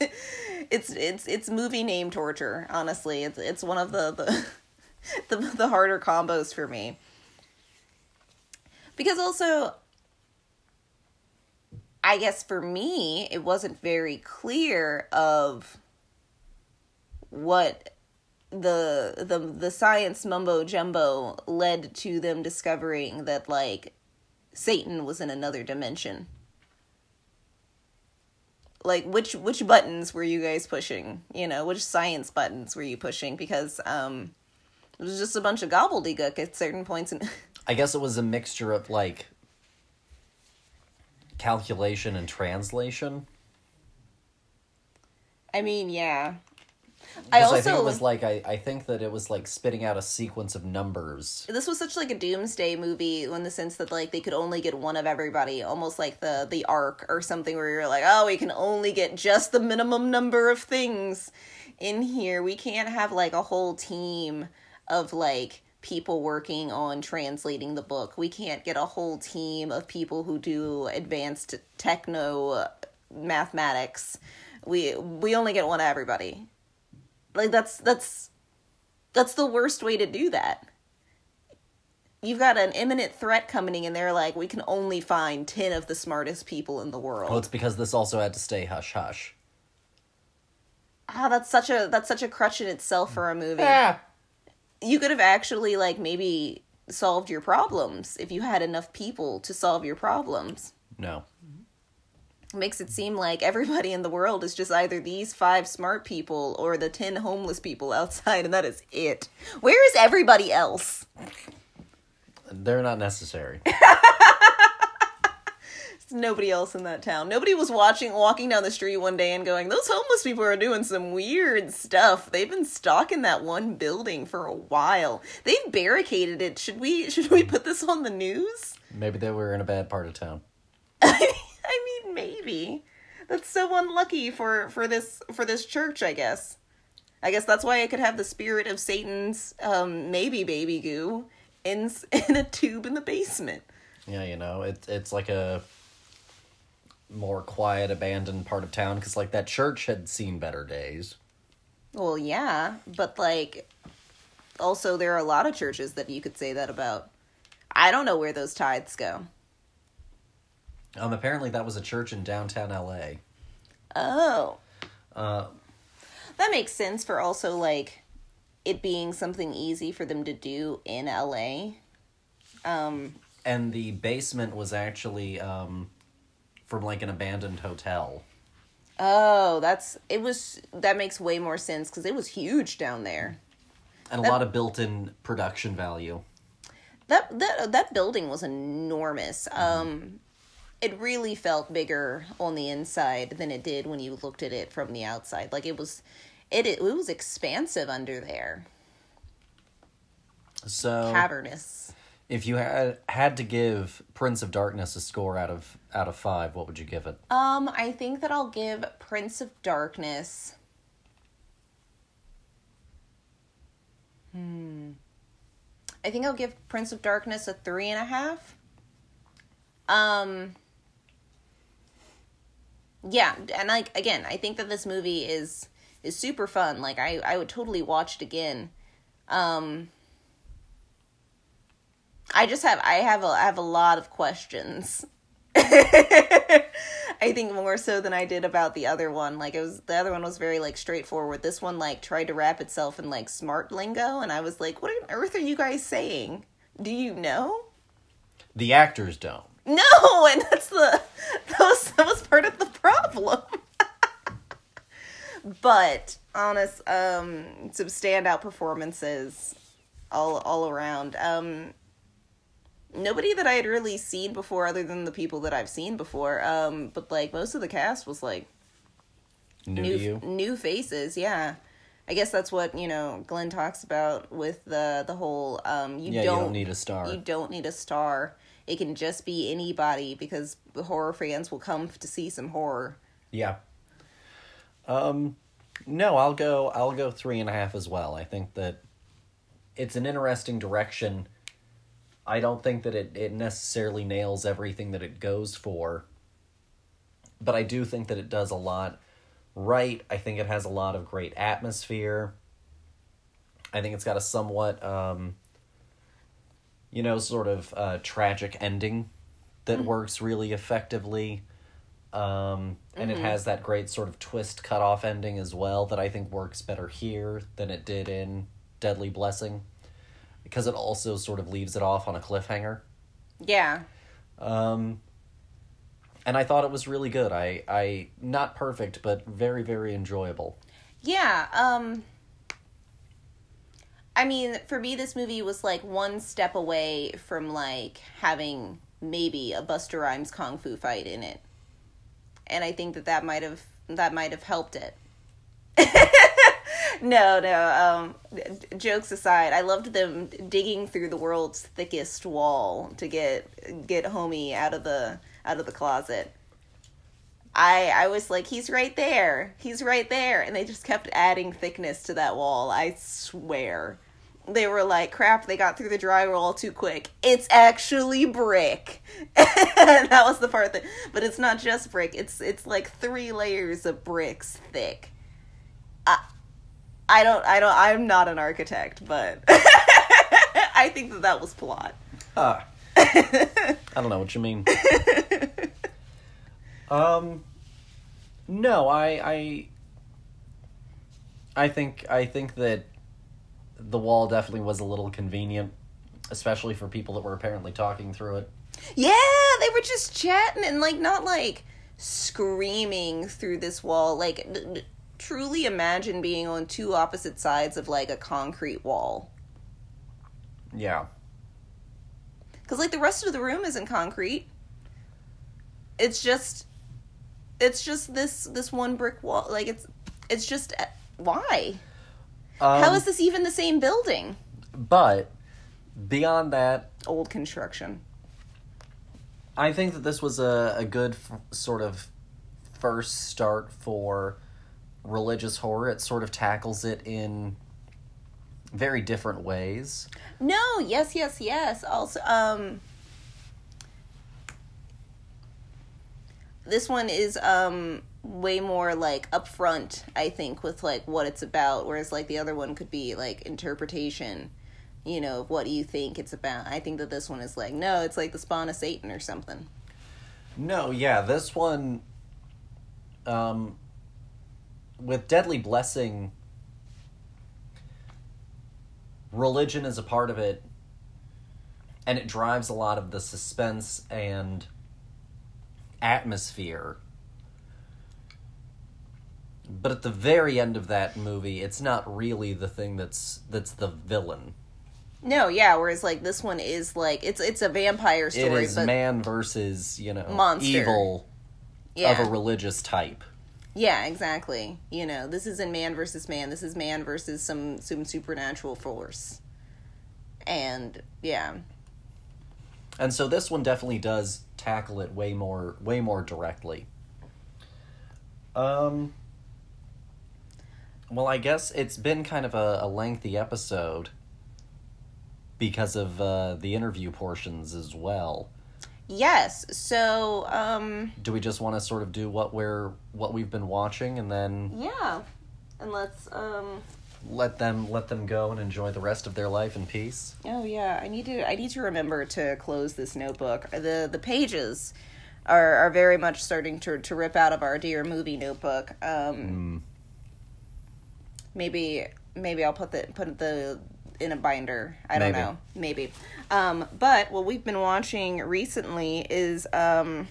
it's it's it's movie name torture honestly. It's it's one of the the the the harder combos for me. Because also I guess for me it wasn't very clear of what the the the science mumbo jumbo led to them discovering that like Satan was in another dimension. Like which which buttons were you guys pushing? You know, which science buttons were you pushing because um it was just a bunch of gobbledygook at certain points in I guess it was a mixture of like calculation and translation. I mean, yeah. I Because I, also think it was like I, I think that it was like spitting out a sequence of numbers. this was such like a doomsday movie in the sense that like they could only get one of everybody, almost like the the ark or something where you're like, oh, we can only get just the minimum number of things in here. We can't have like a whole team of like people working on translating the book. We can't get a whole team of people who do advanced techno mathematics. We we only get one of everybody. Like that's that's that's the worst way to do that. You've got an imminent threat coming in, and they're like, we can only find 10 of the smartest people in the world. Well, it's because this also had to stay hush hush. Ah, that's such a that's such a crutch in itself for a movie. Yeah. You could have actually like maybe solved your problems if you had enough people to solve your problems. No. It makes it seem like everybody in the world is just either these five smart people or the 10 homeless people outside and that is it. Where is everybody else? They're not necessary. Nobody else in that town. Nobody was watching walking down the street one day and going, "Those homeless people are doing some weird stuff. They've been stalking that one building for a while. They've barricaded it. Should we should we put this on the news?" Maybe they were in a bad part of town. I mean, maybe. That's so unlucky for for this for this church, I guess. I guess that's why I could have the spirit of Satan's um maybe baby goo in in a tube in the basement. Yeah, you know, it's it's like a more quiet, abandoned part of town because like that church had seen better days. Well, yeah, but like also there are a lot of churches that you could say that about. I don't know where those tithes go. Um, apparently that was a church in downtown L.A. Oh, Uh, that makes sense for also like it being something easy for them to do in LA. Um and the basement was actually um, from like an abandoned hotel. oh, that's it was that makes way more sense cuz it was huge down there. And a lot of built-in production value. that that that building was enormous. Um, it really felt bigger on the inside than it did when you looked at it from the outside. Like it was, it it, was expansive under there, So cavernous. if you had had to give Prince of Darkness a score out of out of five, what would you give it? Um, I think that I'll give Prince of Darkness. Hmm. I think I'll give Prince of Darkness a three and a half. Um. Yeah, and like again, I think that this movie is is super fun. Like I I would totally watch it again. Um. I just have I have a I have a lot of questions. I think more so than I did about the other one. Like it was the other one was very like straightforward. This one like tried to wrap itself in like smart lingo and I was like, "What on earth are you guys saying? Do you know?" The actors don't. No, and that's the that was that was part of the problem. but honest, um, some standout performances all all around. Um, nobody that I had really seen before, other than the people that I've seen before. Um, but like most of the cast was like New, new to you? new faces. Yeah, I guess that's what you know. Glenn talks about with the the whole um, you Yeah, you don't don't need a star. You don't need a star. It can just be anybody because the horror fans will come to see some horror. Yeah. Um, no, I'll go. I'll go three and a half as well. I think that it's an interesting direction. I don't think that it it necessarily nails everything that it goes for, but I do think that it does a lot right. I think it has a lot of great atmosphere. I think it's got a somewhat, um, you know, sort of uh, tragic ending that works really effectively. Um, and it has that great sort of twist cut off ending as well that I think works better here than it did in Deadly Blessing because it also sort of leaves it off on a cliffhanger. Yeah, Um, and I thought it was really good. I, I not perfect, but very, very enjoyable. yeah. Um, I mean, for me, this movie was like one step away from like having maybe a Busta Rhymes kung fu fight in it, and I think that that might have that might have helped it. no, no. Um, jokes aside, I loved them digging through the world's thickest wall to get get homie out of the out of the closet. I I was like, he's right there, he's right there, and they just kept adding thickness to that wall. I swear, they were like, crap, they got through the drywall too quick. It's actually brick. that was the part that, but it's not just brick. It's it's like three layers of bricks thick. I I don't I don't I'm not an architect, but I think that that was plot. Ah. I don't know what you mean. um, no, I, I, I think, I think that the wall definitely was a little convenient, especially for people that were apparently talking through it. Yeah, they were just chatting and like not like screaming through this wall. Like truly imagine being on two opposite sides of like a concrete wall. Yeah. Cuz like the rest of the room isn't concrete. It's just it's just this this one brick wall. Like it's it's just uh, why? Um, How is this even the same building? But beyond that, Old construction. I think that this was a, a good f- sort of first start for religious horror. It sort of tackles it in very different ways. No, yes, yes, yes. Also, um, this one is um way more like upfront. I think with like what it's about, whereas like the other one could be like interpretation. You know, what do you think it's about? I think that this one is like, no, it's like the spawn of Satan or something. No, yeah, this one um with Deadly Blessing religion is a part of it and it drives a lot of the suspense and atmosphere. But at the very end of that movie, it's not really the thing that's that's the villain. No, yeah. Whereas like this one is like it's it's a vampire story, is but man versus, you know, Monster. evil yeah, of a religious type. Yeah, exactly. You know, this isn't man versus man. This is man versus some some supernatural force. And yeah, And so this one definitely does tackle it way more way more directly. Um well, I guess it's been kind of a, a lengthy episode because of uh, the interview portions as well. Yes. So um, Do we just want to sort of do what we're what we've been watching and then yeah, and let's um. let them let them go and enjoy the rest of their life in peace? Oh yeah, I need to I need to remember to close this notebook. The the pages are are very much starting to to rip out of our dear movie notebook. Um maybe maybe I'll put the put the in a binder. I don't Maybe. know. Maybe. Um but what we've been watching recently is um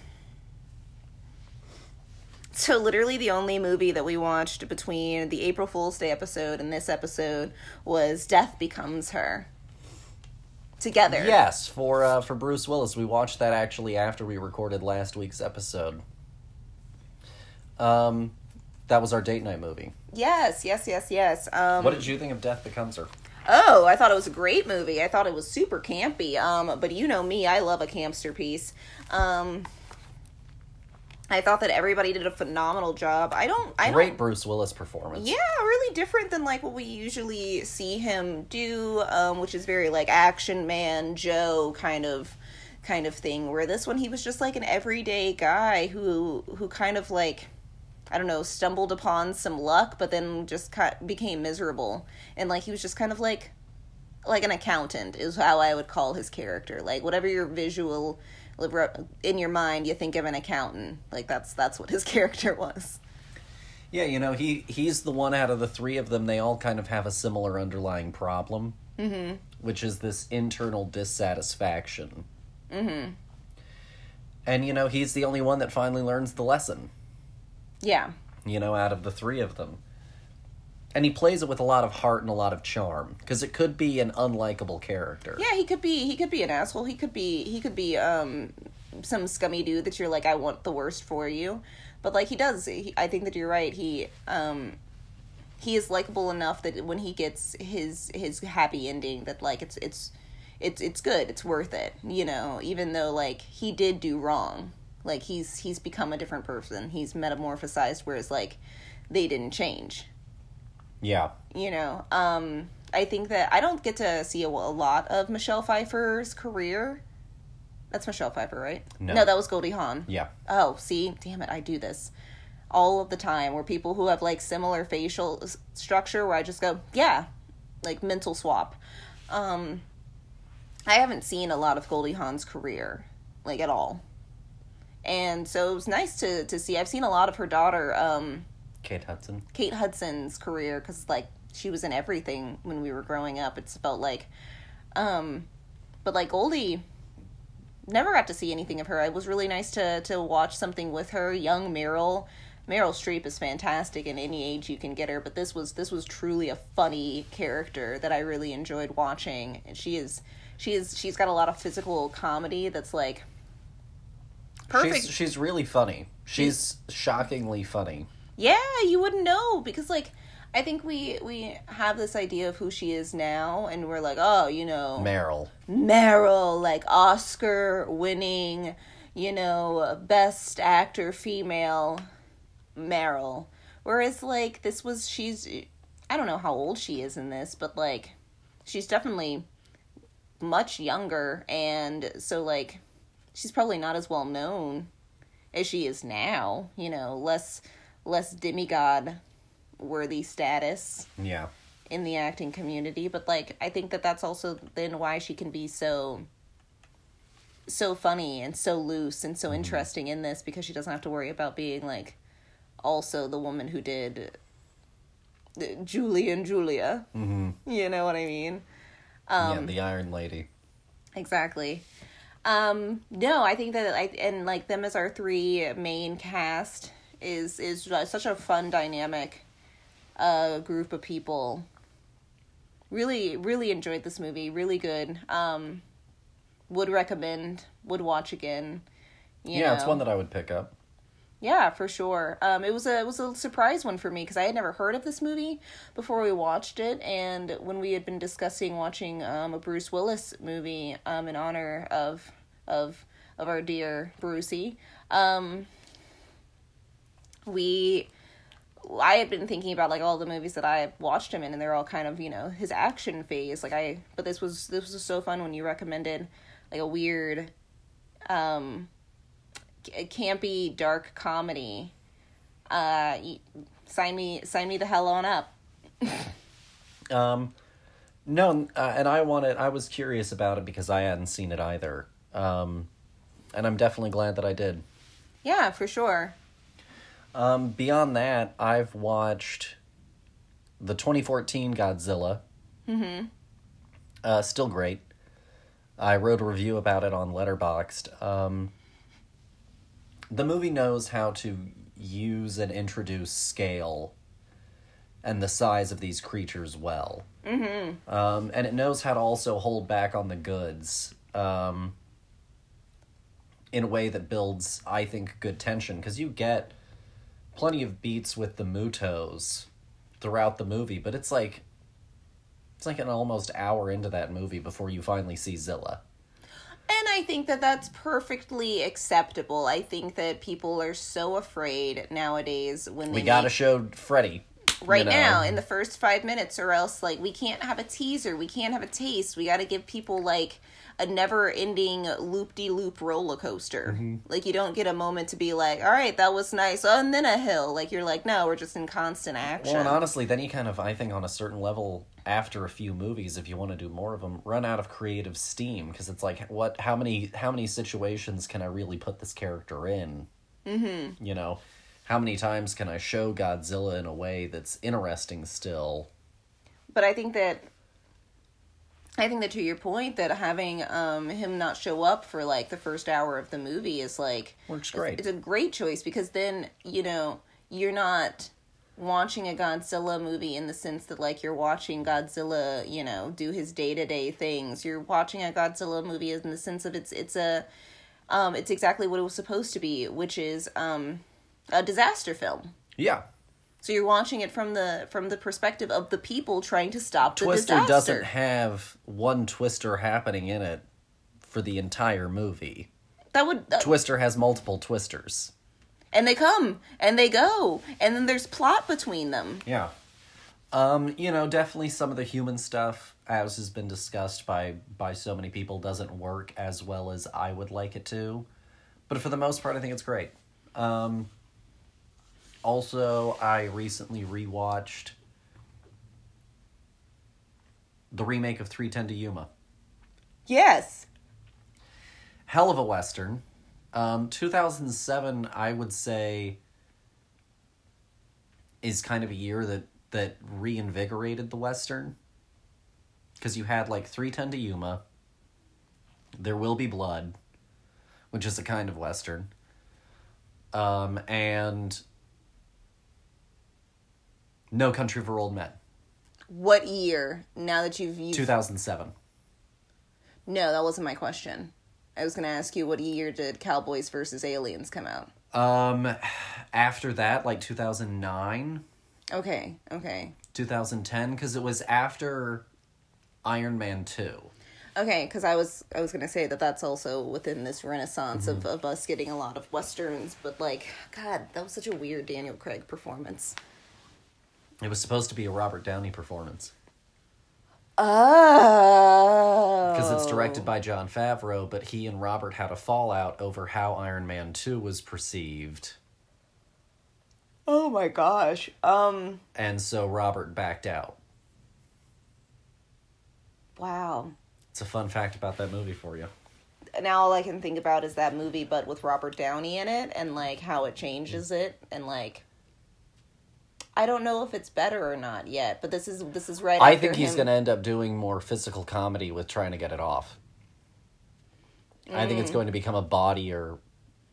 so literally the only movie that we watched between the April Fool's Day episode and this episode was Death Becomes Her. Together. Yes, for uh, for Bruce Willis, we watched that actually after we recorded last week's episode. Um, that was our date night movie. Yes, yes, yes, yes. Um What did you think of Death Becomes Her? Oh, I thought it was a great movie. I thought it was super campy. Um, but you know me, I love a campster piece. Um, I thought that everybody did a phenomenal job. I don't, I Great don't. Bruce Willis performance. Yeah, really different than like what we usually see him do, um, which is very like action man Joe kind of kind of thing. Where this one he was just like an everyday guy who who kind of like I don't know, stumbled upon some luck, but then just kind became miserable. And like he was just kind of like like an accountant is how I would call his character. Like whatever your visual in your mind, you think of an accountant. Like that's that's what his character was. Yeah, you know, he he's the one out of the three of them. They all kind of have a similar underlying problem, mm-hmm. which is this internal dissatisfaction. Mm-hmm. And you know, he's the only one that finally learns the lesson. Yeah. You know, out of the three of them, and he plays it with a lot of heart and a lot of charm because it could be an unlikable character. Yeah, he could be he could be an asshole. He could be he could be um some scummy dude that you're like I want the worst for you. But like he does he, I think that you're right. He um he is likable enough that when he gets his his happy ending that like it's it's it's it's good. It's worth it, you know, even though like he did do wrong. Like he's he's become a different person. He's metamorphosized whereas like they didn't change Yeah. you know um i think that i don't get to see a, a lot of michelle pfeiffer's career that's michelle pfeiffer right No. that was goldie hawn Yeah. oh see damn it i do this all of the time where people who have like similar facial s- structure where i just go yeah like mental swap um i haven't seen a lot of goldie hawn's career like at all and so it was nice to to see i've seen a lot of her daughter um Kate Hudson. Kate Hudson's career because like she was in everything when we were growing up. It's felt like, um, but like Goldie, never got to see anything of her. It was really nice to to watch something with her. Young Meryl, Meryl Streep is fantastic in any age you can get her, but this was this was truly a funny character that I really enjoyed watching. And she is she is she's got a lot of physical comedy that's like perfect. She's she's really funny. She's shockingly funny. Yeah, you wouldn't know because like I think we we have this idea of who she is now and we're like, "Oh, you know, Meryl. Meryl, like Oscar winning, you know, best actor female Meryl." Whereas like this was she's I don't know how old she is in this, but like she's definitely much younger and so like she's probably not as well known as she is now, you know, less less demigod worthy status Yeah. in the acting community but like i think that that's also then why she can be so so funny and so loose and so interesting in this because she doesn't have to worry about being like also the woman who did Julie and Julia. Mm-hmm. You know what I mean? Um, yeah, the Iron Lady. Exactly. Um, no, I think that I and like them as our three main cast is is such a fun dynamic uh group of people. really really enjoyed this movie. Really good. Um, would recommend. Would watch again. You yeah, it's one that I would pick up. Yeah, for sure. Um, it was a it was a surprise one for me because I had never heard of this movie before we watched it, and when we had been discussing watching um, a Bruce Willis movie um, in honor of of of our dear Brucey, um, we I had been thinking about like all the movies that I watched him in, and they're all kind of you know his action phase. Like I, but this was this was so fun when you recommended like a weird, um, campy dark comedy. Uh, sign me sign me the hell on up. Um, no, uh, and I wanted. I was curious about it because I hadn't seen it either. Um, and I'm definitely glad that I did. Yeah, for sure. Um, beyond that, I've watched the 2014 Godzilla. Mm-hmm. Uh, still great. I wrote a review about it on Letterboxd. Um, the movie knows how to use and introduce scale and the size of these creatures well. Mm-hmm. Um, and it knows how to also hold back on the goods. Um, in a way that builds, I think, good tension because you get plenty of beats with the MUTOs throughout the movie, but it's like it's like an almost hour into that movie before you finally see Zilla. And I think that that's perfectly acceptable. I think that people are so afraid nowadays when they We gotta make- show Freddy right you know. now in the first five minutes, or else like we can't have a teaser, we can't have a taste. We got to give people like a never-ending loop-de-loop roller coaster. Mm-hmm. Like you don't get a moment to be like, all right, that was nice, oh, and then a hill. Like you're like, no, we're just in constant action. Well, and honestly, then you kind of, I think, on a certain level, after a few movies, if you want to do more of them, run out of creative steam because it's like, what? How many? How many situations can I really put this character in? Mm-hmm. You know, how many times can I show Godzilla in a way that's interesting still? but I think that I think that to your point that having um him not show up for like the first hour of the movie is like Works it's- great. It's, a great choice because then, you know, you're not watching a Godzilla movie in the sense that like you're watching Godzilla, you know, do his day-to-day things. You're watching a Godzilla movie in the sense of it's it's a um it's exactly what it was supposed to be, which is um a disaster film. Yeah, So you're watching it from the from the perspective of the people trying to stop the Twister disaster. doesn't have one Twister happening in it for the entire movie. that would that- Twister has multiple Twisters. And they come and they go and then there's plot between them. Yeah. Um, you know, definitely some of the human stuff, as has been discussed by by so many people, doesn't work as well as I would like it to. But for the most part, I think it's great. Um, also, I recently rewatched the remake of 3:10 to Yuma. Yes. Hell of a Western. Um, 2007, I would say, is kind of a year that, that reinvigorated the Western. Because you had like 3:10 to Yuma, There Will Be Blood, which is a kind of Western, um, and No Country for Old Men, What year? Now that you've used 2007. No, that wasn't my question. I was going to ask you what year did Cowboys versus Aliens come out? Um, after that, like 2009. Okay, okay. 2010 because it was after Iron Man 2. Okay, because I was I was gonna say that that's also within this renaissance of, of us getting a lot of westerns, but like, God, that was such a weird Daniel Craig performance. It was supposed to be a Robert Downey performance Oh, because it's directed by Jon Favreau, but he and Robert had a fallout over how Iron Man 2 was perceived. Oh my gosh. Um. And so Robert backed out. Wow. It's a fun fact about that movie for you. Now all I can think about is that movie, but with Robert Downey in it, and like how it changes it, and like. I don't know if it's better or not yet, but this is this is right. I think he's him- going to end up doing more physical comedy with trying to get it off. I think it's going to become a bodier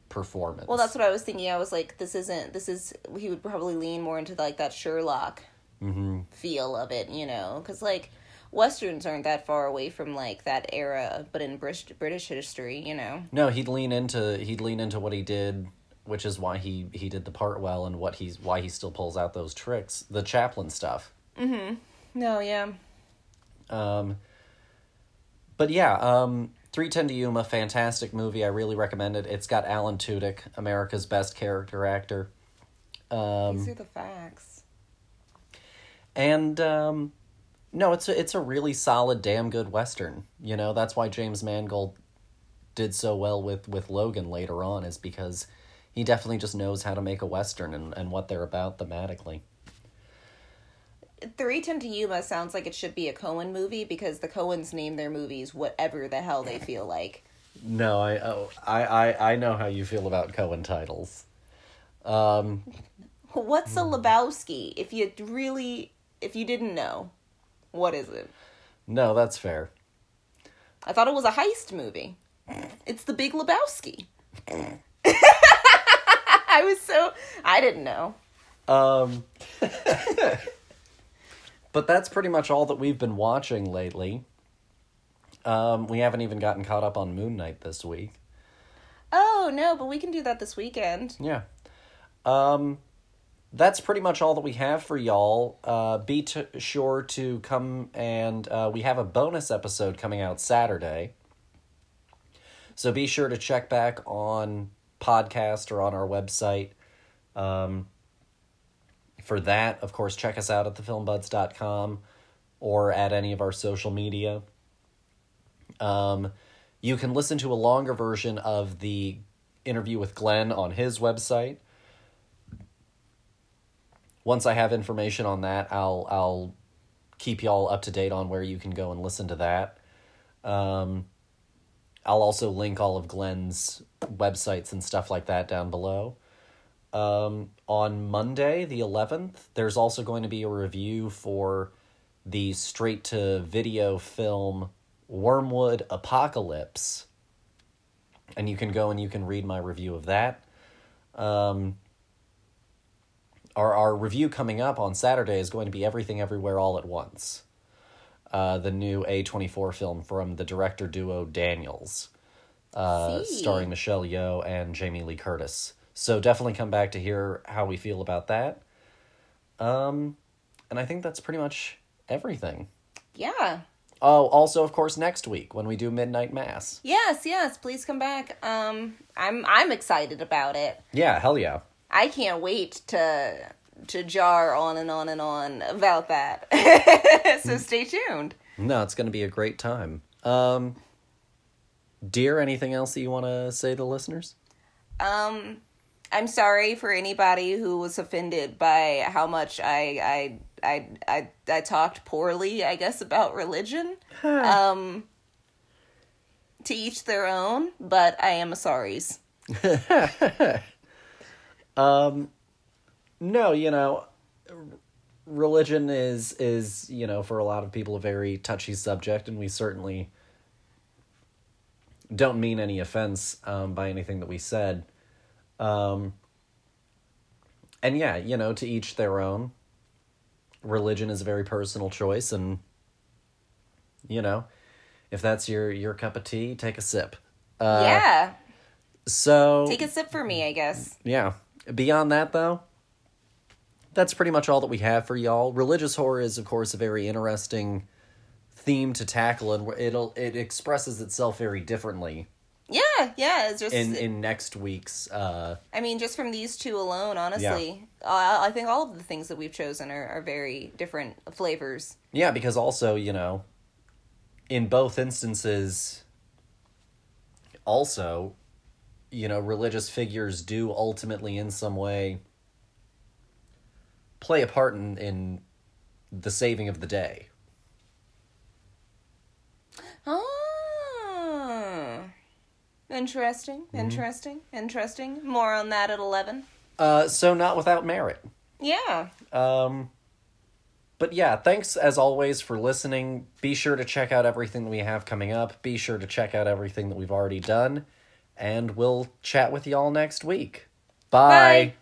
performance. Mm. Well, that's what I was thinking. I was like, this isn't. This is. He would probably lean more into like that Sherlock Mm-hmm. feel of it, you know, because like westerns aren't that far away from like that era, but in British British history, you know. No, he'd lean into he'd lean into what he did, which is why he he did the part well and what he's why he still pulls out those tricks, the Chaplin stuff. Mm-hmm. No, yeah. Um, but yeah, um, 3:10 to Yuma, fantastic movie. I really recommend it. It's got Alan Tudyk, America's best character actor. Um, These are the facts. and um, no, it's a, it's a really solid, damn good western. You know, that's why James Mangold did so well with, with Logan later on, is because he definitely just knows how to make a western and, and what they're about thematically. 3:10 to Yuma sounds like it should be a Coen movie because the Coens name their movies whatever the hell they feel like. No, I oh, I, I I know how you feel about Coen titles. Um, What's a Lebowski? If you really, if you didn't know, what is it? no, that's fair. I thought it was a heist movie. It's the Big Lebowski. I was so I didn't know. Um, but that's pretty much all that we've been watching lately. Um, we haven't even gotten caught up on Moon Knight this week. Oh no, but we can do that this weekend. Yeah. Um, that's pretty much all that we have for y'all. Uh, be t- sure to come and uh, we have a bonus episode coming out Saturday. So be sure to check back on podcast or on our website. Um, for that, of course, check us out at thefilmbuds.com or at any of our social media. Um, you can listen to a longer version of the interview with Glenn on his website. Once I have information on that, I'll I'll keep y'all up to date on where you can go and listen to that. Um, I'll also link all of Glenn's websites and stuff like that down below. Um, on Monday, the 11th, there's also going to be a review for the straight to video film Wormwood Apocalypse. And you can go and you can read my review of that. Um, our, our review coming up on Saturday is going to be Everything Everywhere All at Once. Uh, the new A24 film from the director duo Daniels, uh, starring Michelle Yeoh and Jamie Lee Curtis. So definitely come back to hear how we feel about that. Um, and I think that's pretty much everything. Yeah. Oh, also, of course, next week when we do Midnight Mass. Yes, yes, please come back. Um I'm I'm excited about it. Yeah, hell yeah. I can't wait to to jar on and on and on about that. so stay tuned. No, it's going to be a great time. Um, dear, anything else that you want to say to listeners? Um I'm sorry for anybody who was offended by how much I I I I, I talked poorly, I guess, about religion. um to each their own, but I am a sorry's. Um, no, you know, religion is is you know for a lot of people a very touchy subject, and we certainly don't mean any offense um, by anything that we said. Um, and yeah, you know, to each their own. Religion is a very personal choice, and you know, if that's your your cup of tea, take a sip. Uh, yeah. So Take a sip for me, I guess. yeah. Beyond that, though, that's pretty much all that we have for y'all. Religious horror is, of course, a very interesting theme to tackle, and it'll it expresses itself very differently Yeah, yeah. It's just in in next week's. Uh, I mean, just from these two alone, honestly, uh, I think all of the things that we've chosen are, are very different flavors. yeah, because also you know, in both instances, also, you know, religious figures do ultimately, in some way, play a part in in the saving of the day. Ah, interesting, interesting, interesting. More on that at eleven. Uh, so not without merit. Yeah. Um, but yeah, thanks as always for listening. Be sure to check out everything that we have coming up. Be sure to check out everything that we've already done. And we'll chat with y'all next week. Bye. Bye.